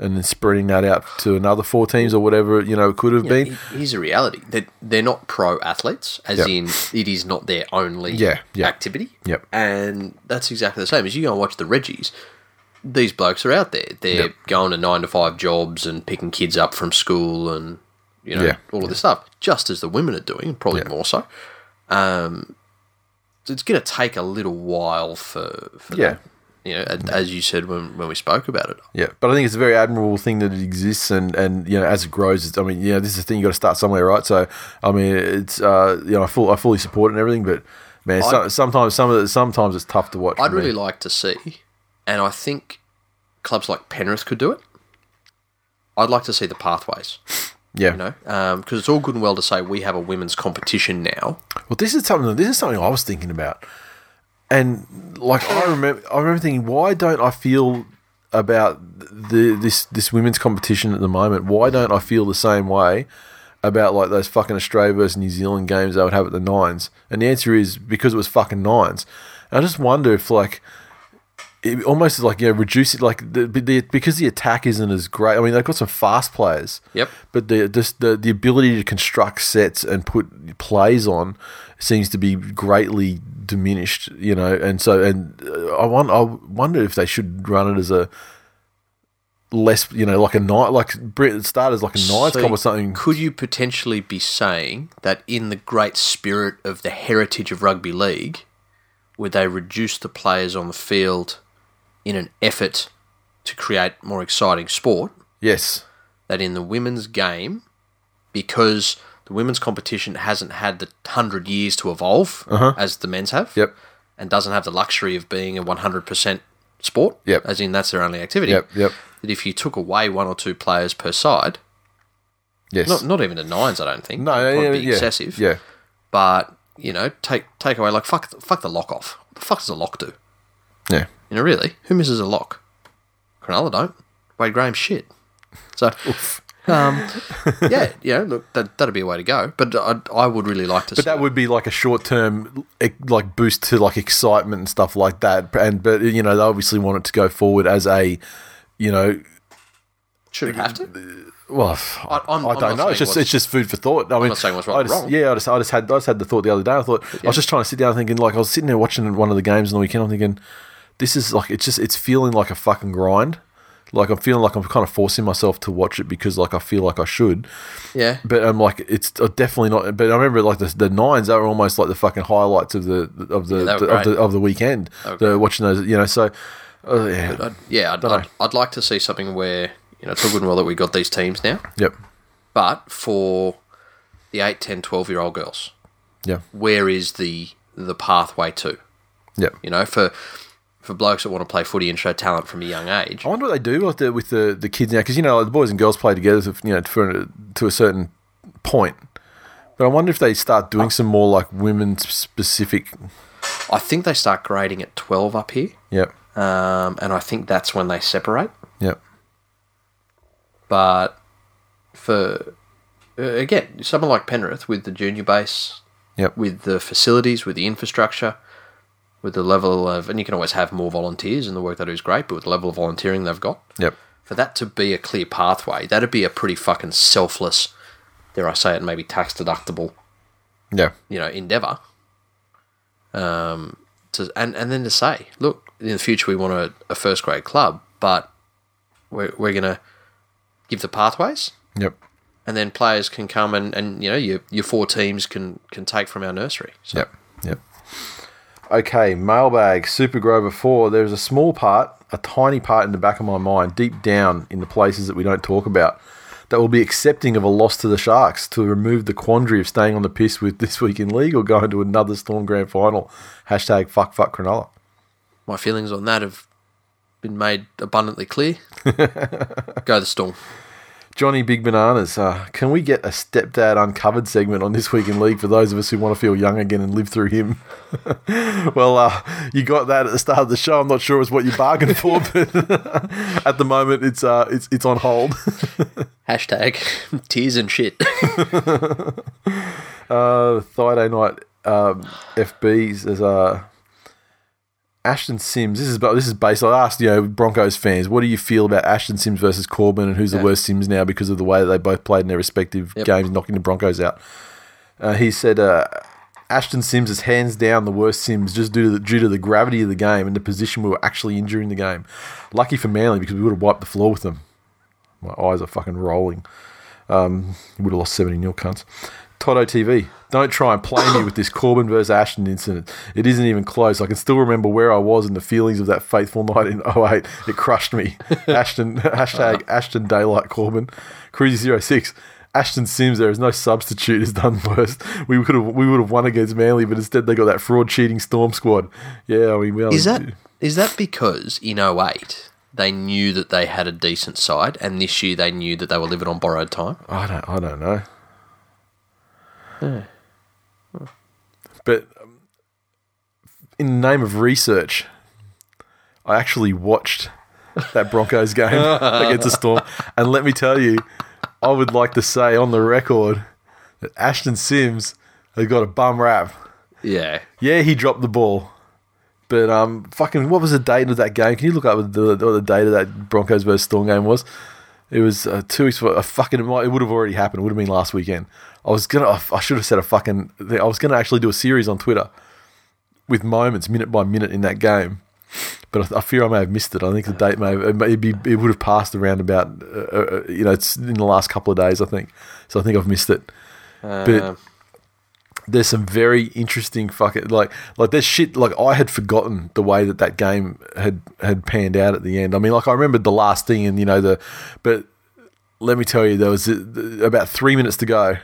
A: and then spreading that out to another four teams or whatever you know it could have
B: Yeah,
A: been,
B: he- here's a reality that they're not pro athletes, as
A: Yep.
B: in it is not their only
A: Yeah, yeah.
B: activity.
A: Yep.
B: And that's exactly the same as you go and watch the Reggies. These blokes are out there. They're
A: Yep.
B: going to nine to five jobs and picking kids up from school and you know
A: Yeah.
B: all of this stuff, just as the women are doing, probably
A: Yeah.
B: more so. Um, so it's going to take a little while for, for
A: Yeah.
B: them, you know, as- as you said when, when we spoke about it.
A: Yeah, but I think it's a very admirable thing that it exists, and, and you know, as it grows, it's, I mean, you know, this is the thing you got to start somewhere, right? So, I mean, it's uh, you know, I full, I fully support it and everything, but man, so, sometimes some of the, sometimes it's tough to watch.
B: I'd
A: for me.
B: really like to see, and I think clubs like Penrith could do it. I'd like to see the pathways,
A: yeah.
B: you know, um, because it's all good and well to say we have a women's competition now.
A: Well, this is something. This is something I was thinking about, and like I remember, I remember thinking, why don't I feel about the this this women's competition at the moment? Why don't I feel the same way about like those fucking Australia versus New Zealand games they would have at the nines? And the answer is because it was fucking nines. And I just wonder if like it almost is like you know reduce it like the, the because the attack isn't as great. I mean they've got some fast players.
B: Yep.
A: But the just the, the ability to construct sets and put plays on seems to be greatly diminished. You know, and so and uh, I want I wonder if they should run it as a less, you know, like a night, like start as like a nines
B: So
A: comp or something.
B: Could you potentially be saying that in the great spirit of the heritage of rugby league, would they reduce the players on the field in an effort to create more exciting sport?
A: Yes,
B: That in the women's game, because the women's competition hasn't had the hundred years to evolve uh-huh. as the men's have,
A: Yep.
B: and doesn't have the luxury of being a one hundred percent sport,
A: Yep.
B: as in that's their only activity.
A: Yep, yep.
B: That if you took away one or two players per side,
A: yes.
B: not not even the nines, I don't think.
A: no,
B: It'd
A: yeah,
B: be
A: yeah,
B: excessive.
A: Yeah,
B: But you know, take take away like fuck fuck the lock off. What the fuck does a lock do?
A: Yeah.
B: You know, really, who misses a lock? Cronulla don't. Wade Graham shit. So, um, yeah, yeah. Look, that that'd be a way to go. But I, I would really like to.
A: But that would be like a short term, like boost to like excitement and stuff like that. And but you know they obviously want it to go forward as a, you know,
B: should it have to.
A: well, I,
B: I'm-
A: I don't
B: not
A: know. It's just it's just food for thought. I mean,
B: not saying what's right
A: I just,
B: wrong.
A: Yeah, I just, I just had I just had the thought the other day. I thought I was just trying to sit down thinking like I was sitting there watching one of the games on the weekend. I'm thinking, this is like it's just it's feeling like a fucking grind. Like I'm feeling like I'm kind of forcing myself to watch it because like I feel like I should.
B: Yeah,
A: But I'm like, it's uh, definitely not. But I remember like the, the nines. They were almost like the fucking highlights of the of the,
B: were
A: the- of the of the weekend. The, watching those, you know. So, uh, yeah,
B: I'd, yeah. I'd, I'd, I'd like to see something where you know it's all good and well that we got these teams now,
A: yep,
B: but for the 8, 10, 12 year old girls,
A: yeah,
B: where is the the pathway to?
A: yep.
B: You know, for for blokes that want to play footy and show talent from a young age.
A: I wonder what they do with the with the, the kids now because you know the boys and girls play together, to, you know, for to a certain point. But I wonder if they start doing some more like women specific.
B: I think they start grading at 12 up here,
A: Yep,
B: um, and I think that's when they separate.
A: yep,
B: But for uh, again, someone like Penrith with the junior base,
A: yep,
B: with the facilities, with the infrastructure, with the level of, and you can always have more volunteers, and the work they do is great. But with the level of volunteering they've got,
A: yep.
B: for that to be a clear pathway, that'd be a pretty fucking selfless, dare I say it, maybe tax deductible
A: Yeah,
B: you know endeavor um to and and then to say look in the future we want a, a first grade club but we're, we're gonna give the pathways
A: yep.
B: and then players can come and, and you know your your four teams can can take from our nursery so
A: Yep. Okay, mailbag, Super Grover 4. There's a small part, a tiny part in the back of my mind, deep down in the places that we don't talk about, that will be accepting of a loss to the Sharks to remove the quandary of staying on the piss with this week in league or going to another Storm Grand Final. Hashtag fuck fuck Cronulla.
B: my feelings on that have been made abundantly clear go the storm
A: Johnny Big Bananas, uh, can we get a stepdad uncovered segment on this week in league for those of us who want to feel young again and live through him? well, uh, you got that at the start of the show. I'm not sure it's what you bargained for, but at the moment it's uh, it's it's on hold.
B: hashtag tears and shit
A: uh, Friday night um, FBs as uh, Ashton Sims. This is about this is based. I asked you know Broncos fans, what do you feel about Ashton Sims versus Corbin, and who's the worst Sims now because of the way that they both played in their respective
B: Yep.
A: games, knocking the Broncos out. Uh, he said uh, Ashton Sims is hands down the worst Sims just due to the, due to the gravity of the game and the position we were actually in during the game. Lucky for Manly because we would have wiped the floor with them. My eyes are fucking rolling. Um, would have lost 70 nil cunts. Toto TV, don't try and play me with this Corbin versus Ashton incident. It isn't even close. I can still remember where I was and the feelings of that fateful night in 08. It crushed me. Ashton, hashtag Ashton Daylight Corbin. Cruzy 06. Ashton Sims, there is no substitute, has done worse. We could have we would have won against Manly, but instead they got that fraud cheating Storm squad. Yeah, I mean, well,
B: Is that is that because in 08 they knew that they had a decent side, and this year they knew that they were living on borrowed time?
A: I don't. I don't know. But um, in the name of research, I actually watched that Broncos game against the Storm, and let me tell you, I would like to say on the record that Ashton Sims has got a bum rap.
B: Yeah,
A: Yeah, he dropped the ball. But um, fucking, what was the date of that game? Can you look up the, what the date of that Broncos versus Storm game was? It was uh, two weeks. For, A fucking. It would have already happened. It would have been last weekend. I was gonna. I should have said a fucking. I was gonna actually do a series on Twitter with moments, minute by minute, in that game. But I, I fear I may have missed it. I think the date may have. It, may- be, it would have passed around about. Uh, uh, you know, it's in the last couple of days. I think. So I think I've missed it. But
B: Um,
A: there's some very interesting fucking like like there's shit like I had forgotten the way that that game had had panned out at the end. I mean, like I remembered the last thing and you know the, but let me tell you, there was uh, about three minutes to go.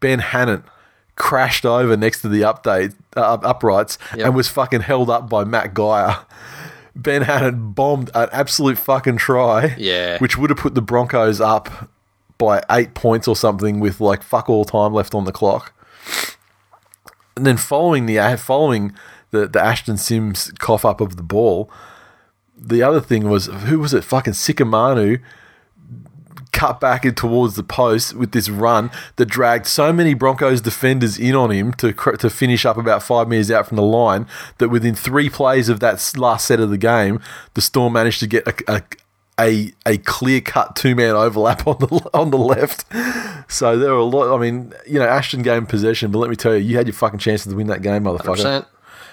A: Ben Hannant crashed over next to the update uh, uprights
B: Yep.
A: and was fucking held up by Matt Geyer. Ben Hannant bombed an absolute fucking try,
B: Yeah.
A: which would have put the Broncos up by eight points or something with like fuck all time left on the clock. And then following the uh, following the, the Ashton Sims cough up of the ball, the other thing was who was it? Fucking Sika Manu cut back towards the post with this run that dragged so many Broncos defenders in on him to to finish up about five meters out from the line that within three plays of that last set of the game, the Storm managed to get a. a a, a clear cut two man overlap on the on the left, so there were a lot. I mean, you know, Ashton gained possession, but let me tell you, you had your fucking chances to win that game, motherfucker.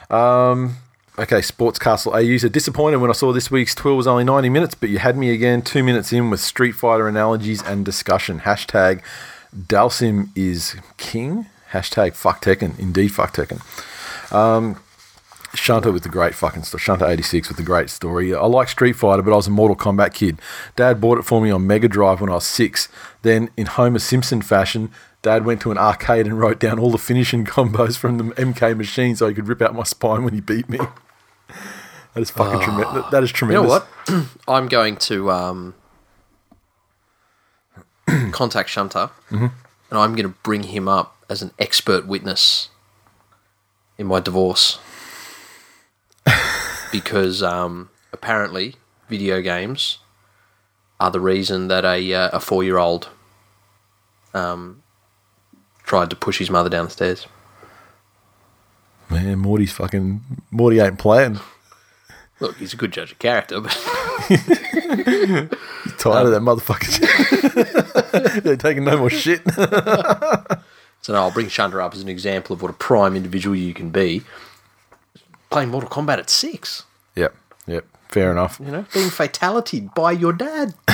B: 100%.
A: Okay, Sportscastle AU said disappointed when I saw this week's tour was only 90 minutes, but you had me again two minutes in with Street Fighter analogies and discussion. Hashtag Dhalsim is king. Hashtag fuck Tekken. Indeed, fuck Tekken. Um, Shunter with the great fucking story. Shunter 86 with the great story. I like Street Fighter, but I was a Mortal Kombat kid. Dad bought it for me on Mega Drive when I was six. Then, in Homer Simpson fashion, Dad went to an arcade and wrote down all the finishing combos from the MK machine so he could rip out my spine when he beat me. That is fucking tremendous. That is tremendous.
B: You know what? I'm going to um, contact Shunter,
A: Mm-hmm.
B: and I'm going to bring him up as an expert witness in my divorce because um, apparently video games are the reason that a uh, a four year old um, tried to push his mother down the stairs.
A: Man, Morty's fucking. Morty ain't playing.
B: Look, he's a good judge of character, but
A: Tired of that motherfucker. They're taking no more shit.
B: So no, I'll bring Shunter up as an example of what a prime individual you can be. Playing Mortal Kombat at six,
A: yep, yep. Fair enough.
B: you know, being fatality by your dad.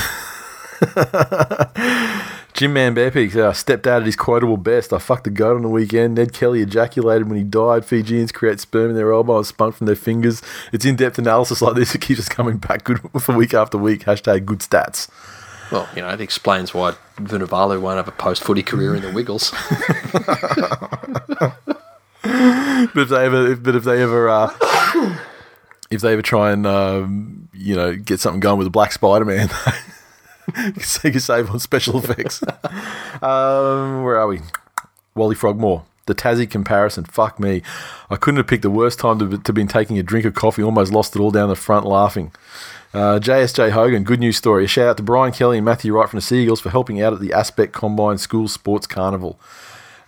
A: Jim Man uh, stepped out at his quotable best. I fucked a goat on the weekend. Ned Kelly ejaculated when he died. Fijians create sperm in their elbow and spunk from their fingers. It's in depth analysis like this that keeps us coming back good for week after week. Hashtag good stats.
B: Well, you know, it explains why Vunivalu won't have a post footy career in the Wiggles.
A: But if they ever, if, but if they ever, uh, if they ever try and um, you know get something going with a Black Spider Man, they can save on special effects. um, where are we? Wally Frogmore. The Tassie comparison. Fuck me. I couldn't have picked the worst time to, to taking a drink of coffee. Almost lost it all down the front laughing. Uh, JSJ Hogan, good news story. A shout out to Brian Kelly and Matthew Wright from the Seagulls for helping out at the Aspect Combine School Sports Carnival.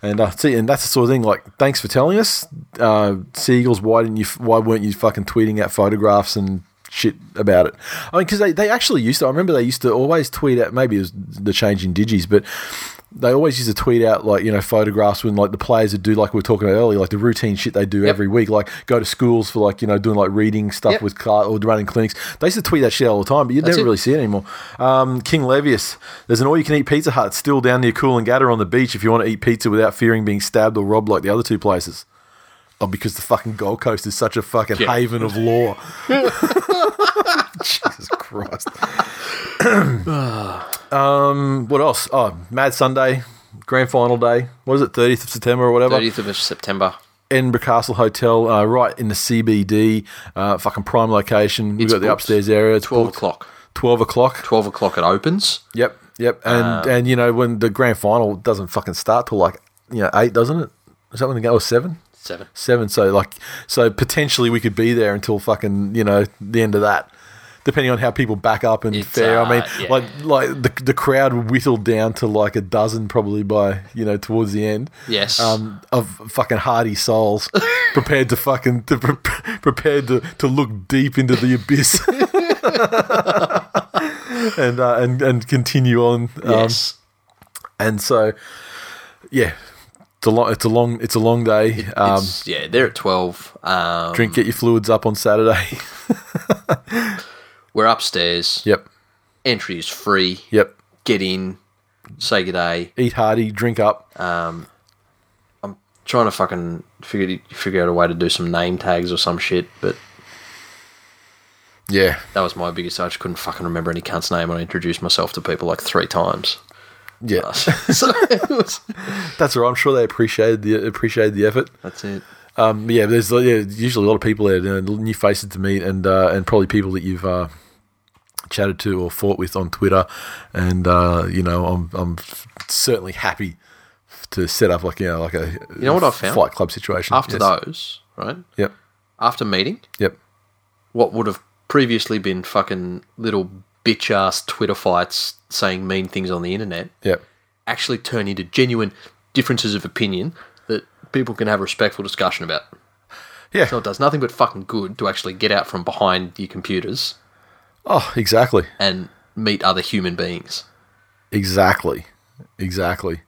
A: And uh, see, and that's the sort of thing. Like, thanks for telling us, uh, Seagulls. Why didn't you? Why weren't you fucking tweeting out photographs and shit about it? I mean, because they, they actually used to. I remember they used to always tweet out. Maybe it was the change in digis, but they always used to tweet out like you know photographs when like the players would do like we were talking about earlier, like the routine shit they do
B: Yep.
A: every week, like go to schools for like you know doing like reading stuff
B: Yep.
A: with car or running clinics. They used to tweet that shit all the time, but you'd
B: That's
A: never
B: it.
A: really see it anymore. Um, King Levius, there's an all-you-can-eat Pizza Hut still down near Coolangatta on the beach if you want to eat pizza without fearing being stabbed or robbed like the other two places. Oh, because the fucking Gold Coast is such a fucking
B: Yeah.
A: haven of law. Jesus Christ. um, what else? Oh, Mad Sunday, grand final day. What is it, 30th of September or whatever?
B: 30th of September.
A: Edinburgh Castle Hotel, uh, right in the CBD, uh, fucking prime location. We've
B: It's
A: got the upstairs area. It's
B: 12
A: booked.
B: o'clock.
A: 12 o'clock.
B: 12 o'clock it opens.
A: Yep, yep. And and you know when the grand final doesn't fucking start till like you know eight, doesn't it? Is that when the game was seven?
B: Seven.
A: Seven. So like so potentially we could be there until fucking you know the end of that. Depending on how people back up and
B: It's,
A: fare, I mean,
B: uh, yeah.
A: like like the the crowd whittled down to like a dozen probably by you know towards the end.
B: Yes.
A: um, of fucking hardy souls prepared to fucking to pre- prepared to, to look deep into the abyss. and uh, and and continue on. Um,
B: Yes.
A: And so, yeah, it's a long it's a long it's a long day. Um,
B: yeah, they're at 12. Um,
A: drink, get your fluids up on Saturday.
B: We're upstairs.
A: yep,
B: Entry is free.
A: yep.
B: Get in. Say good day.
A: Eat hearty, drink up.
B: Um, I'm trying to fucking figure figure out a way to do some name tags or some shit, but
A: Yeah,
B: that was my biggest. I just couldn't fucking remember any cunt's name. and I introduced myself to people like three times.
A: yeah.
B: so was,
A: That's all right. I'm sure they appreciated the appreciated the effort.
B: that's it.
A: Um, yeah, there's yeah, usually a lot of people there, you know, new faces to meet, and uh, and probably people that you've uh, chatted to or fought with on Twitter, and uh, you know, I'm I'm certainly happy to set up like you know like a
B: You know what I found?
A: Fight Club situation
B: After
A: Yes.
B: those, right?
A: Yep,
B: After meeting,
A: yep,
B: what would have previously been fucking little bitch ass Twitter fights saying mean things on the internet
A: yep.
B: actually turn into genuine differences of opinion people can have a respectful discussion about.
A: Yeah.
B: So it does nothing but fucking good to actually get out from behind your computers
A: Oh, exactly,
B: and meet other human beings.
A: exactly, exactly.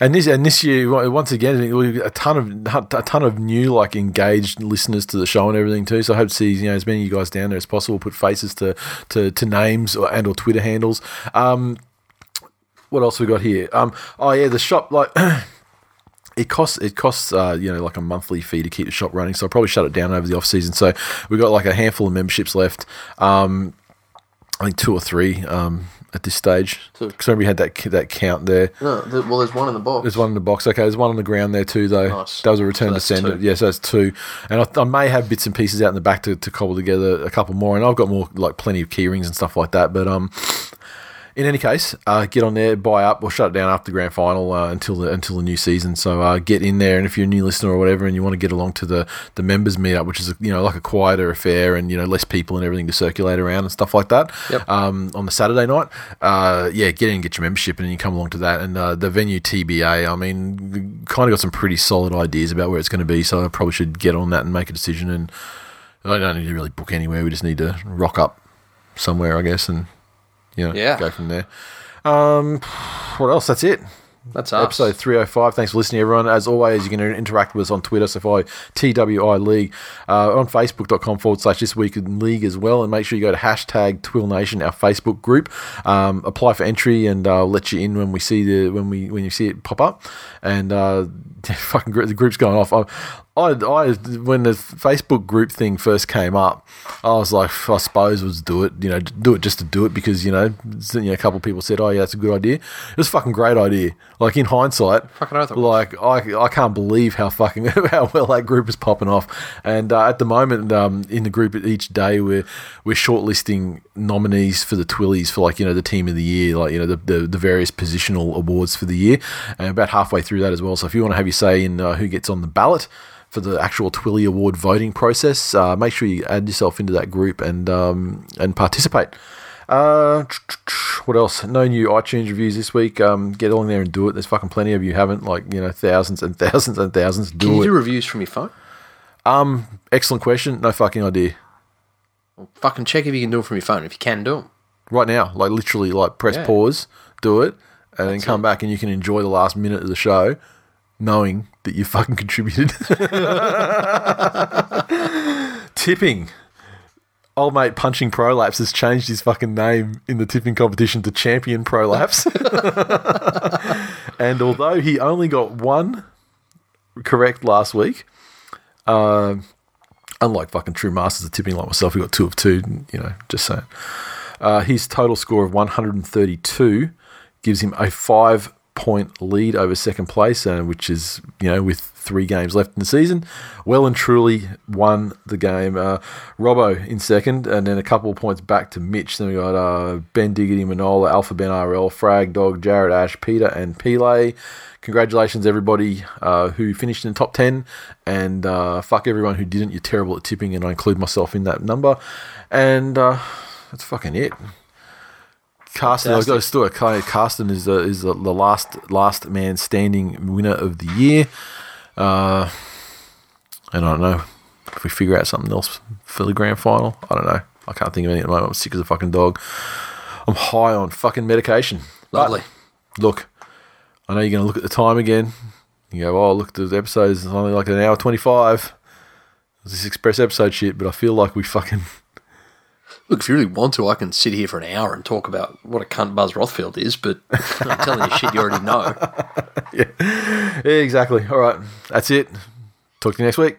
A: And this and this year, once again, a ton of a ton of new like engaged listeners to the show and everything too. So I hope to see you know as many of you guys down there as possible. Put faces to to, to names or, and or Twitter handles. Um, what else we got here? Um, oh yeah, the shop like. It costs it costs uh, you know like a monthly fee to keep the shop running, so I'll probably shut it down over the off season. So we've got like a handful of memberships left. Um, I think two or three um, at this stage.
B: Two.
A: Because remember we had that that count there.
B: No, well, there's one in the box.
A: There's one in the box. Okay, there's one on the ground there too, though.
B: Nice.
A: That was a return
B: So
A: to sender.
B: two.
A: Yeah, so that's two. And I, I may have bits and pieces out in the back to, to cobble together a couple more. And I've got more, like plenty of key rings and stuff like that. But um, in any case, uh, get on there, buy up. We'll shut it down after the grand final uh, until the until the new season. So uh, get in there, and if you're a new listener or whatever, and you want to get along to the the members meetup, which is you know like a quieter affair, and you know less people and everything to circulate around and stuff like that.
B: Yep.
A: Um, on the Saturday night, uh, yeah, get in, get your membership, and then you come along to that. And uh, the venue TBA, I mean, kind of got some pretty solid ideas about where it's going to be. So I probably should get on that and make a decision. And I don't need to really book anywhere. We just need to rock up somewhere, I guess, and you know,
B: Yeah.
A: go from there. Um, what else? That's it.
B: That's us.
A: Episode 305. Thanks for listening, everyone. As always, you can interact with us on Twitter, so follow TWI League, uh, on Facebook.com forward slash This Week in League as well. And make sure you go to hashtag Twill Nation, our Facebook group. Um, apply for entry, and uh, I'll let you in when we see the when we when you see it pop up. And uh, fucking gr- the group's going off. I, I, I, when the Facebook group thing first came up, I was like, I suppose was do it, you know, do it just to do it because you know, you know, a couple of people said, oh yeah, that's a good idea. It was a fucking great idea. Like in hindsight,
B: Fucking oath
A: like I, I can't believe how fucking how well that group is popping off. And uh, at the moment, um, in the group each day, we're we're shortlisting nominees for the Twillies for like you know the team of the year, like you know the the, the various positional awards for the year, and about halfway through that as well. So if you want to have say in uh, who gets on the ballot for the actual Twilly Award voting process, uh, make sure you add yourself into that group and um, and participate. Uh, what else? No new iTunes reviews this week. Um, get along there and do it. There's fucking plenty of you haven't. Like you know, thousands and thousands and thousands. Do
B: Can you
A: it.
B: do reviews from your phone?
A: Um, Excellent question. No fucking idea.
B: Well, Fucking check if you can do it from your phone. If you can do it
A: Right now, like literally, like press
B: Yeah.
A: pause, do it, and then come back and you can enjoy the last minute of the show, knowing that you fucking contributed. Tipping. Old mate punching prolapse has changed his fucking name in the tipping competition to champion prolapse. and although he only got one correct last week, um, unlike fucking true masters of tipping like myself, who got two of two, you know, just saying. Uh, his total score of 132 gives him a five point lead over second place, uh, which is, you know, with three games left in the season, well and truly won the game. Uh, Robbo in second, and then a couple of points back to Mitch. Then we got uh, Ben Diggity, Manola, Alpha Ben RL, Frag Dog, Jared Ash, Peter, and Pele. Congratulations, everybody uh, who finished in the top 10, and uh, fuck everyone who didn't. You're terrible at tipping, and I include myself in that number. And uh, that's fucking it. Carsten, I've got still Carsten is the is the, the last last man standing winner of the year. Uh, and I don't know if we figure out something else for the grand final. I don't know. I can't think of anything at the moment. I'm sick as a fucking dog. I'm high on fucking medication. But, look, I know you're going to look at the time again. You go, oh, look, the episode is only like an hour 25. This express episode shit, but I feel like we fucking.
B: Look, if you really want to, I can sit here for an hour and talk about what a cunt Buzz Rothfield is, but I'm telling you shit you already know.
A: Yeah, exactly. All right. That's it. Talk to you next week.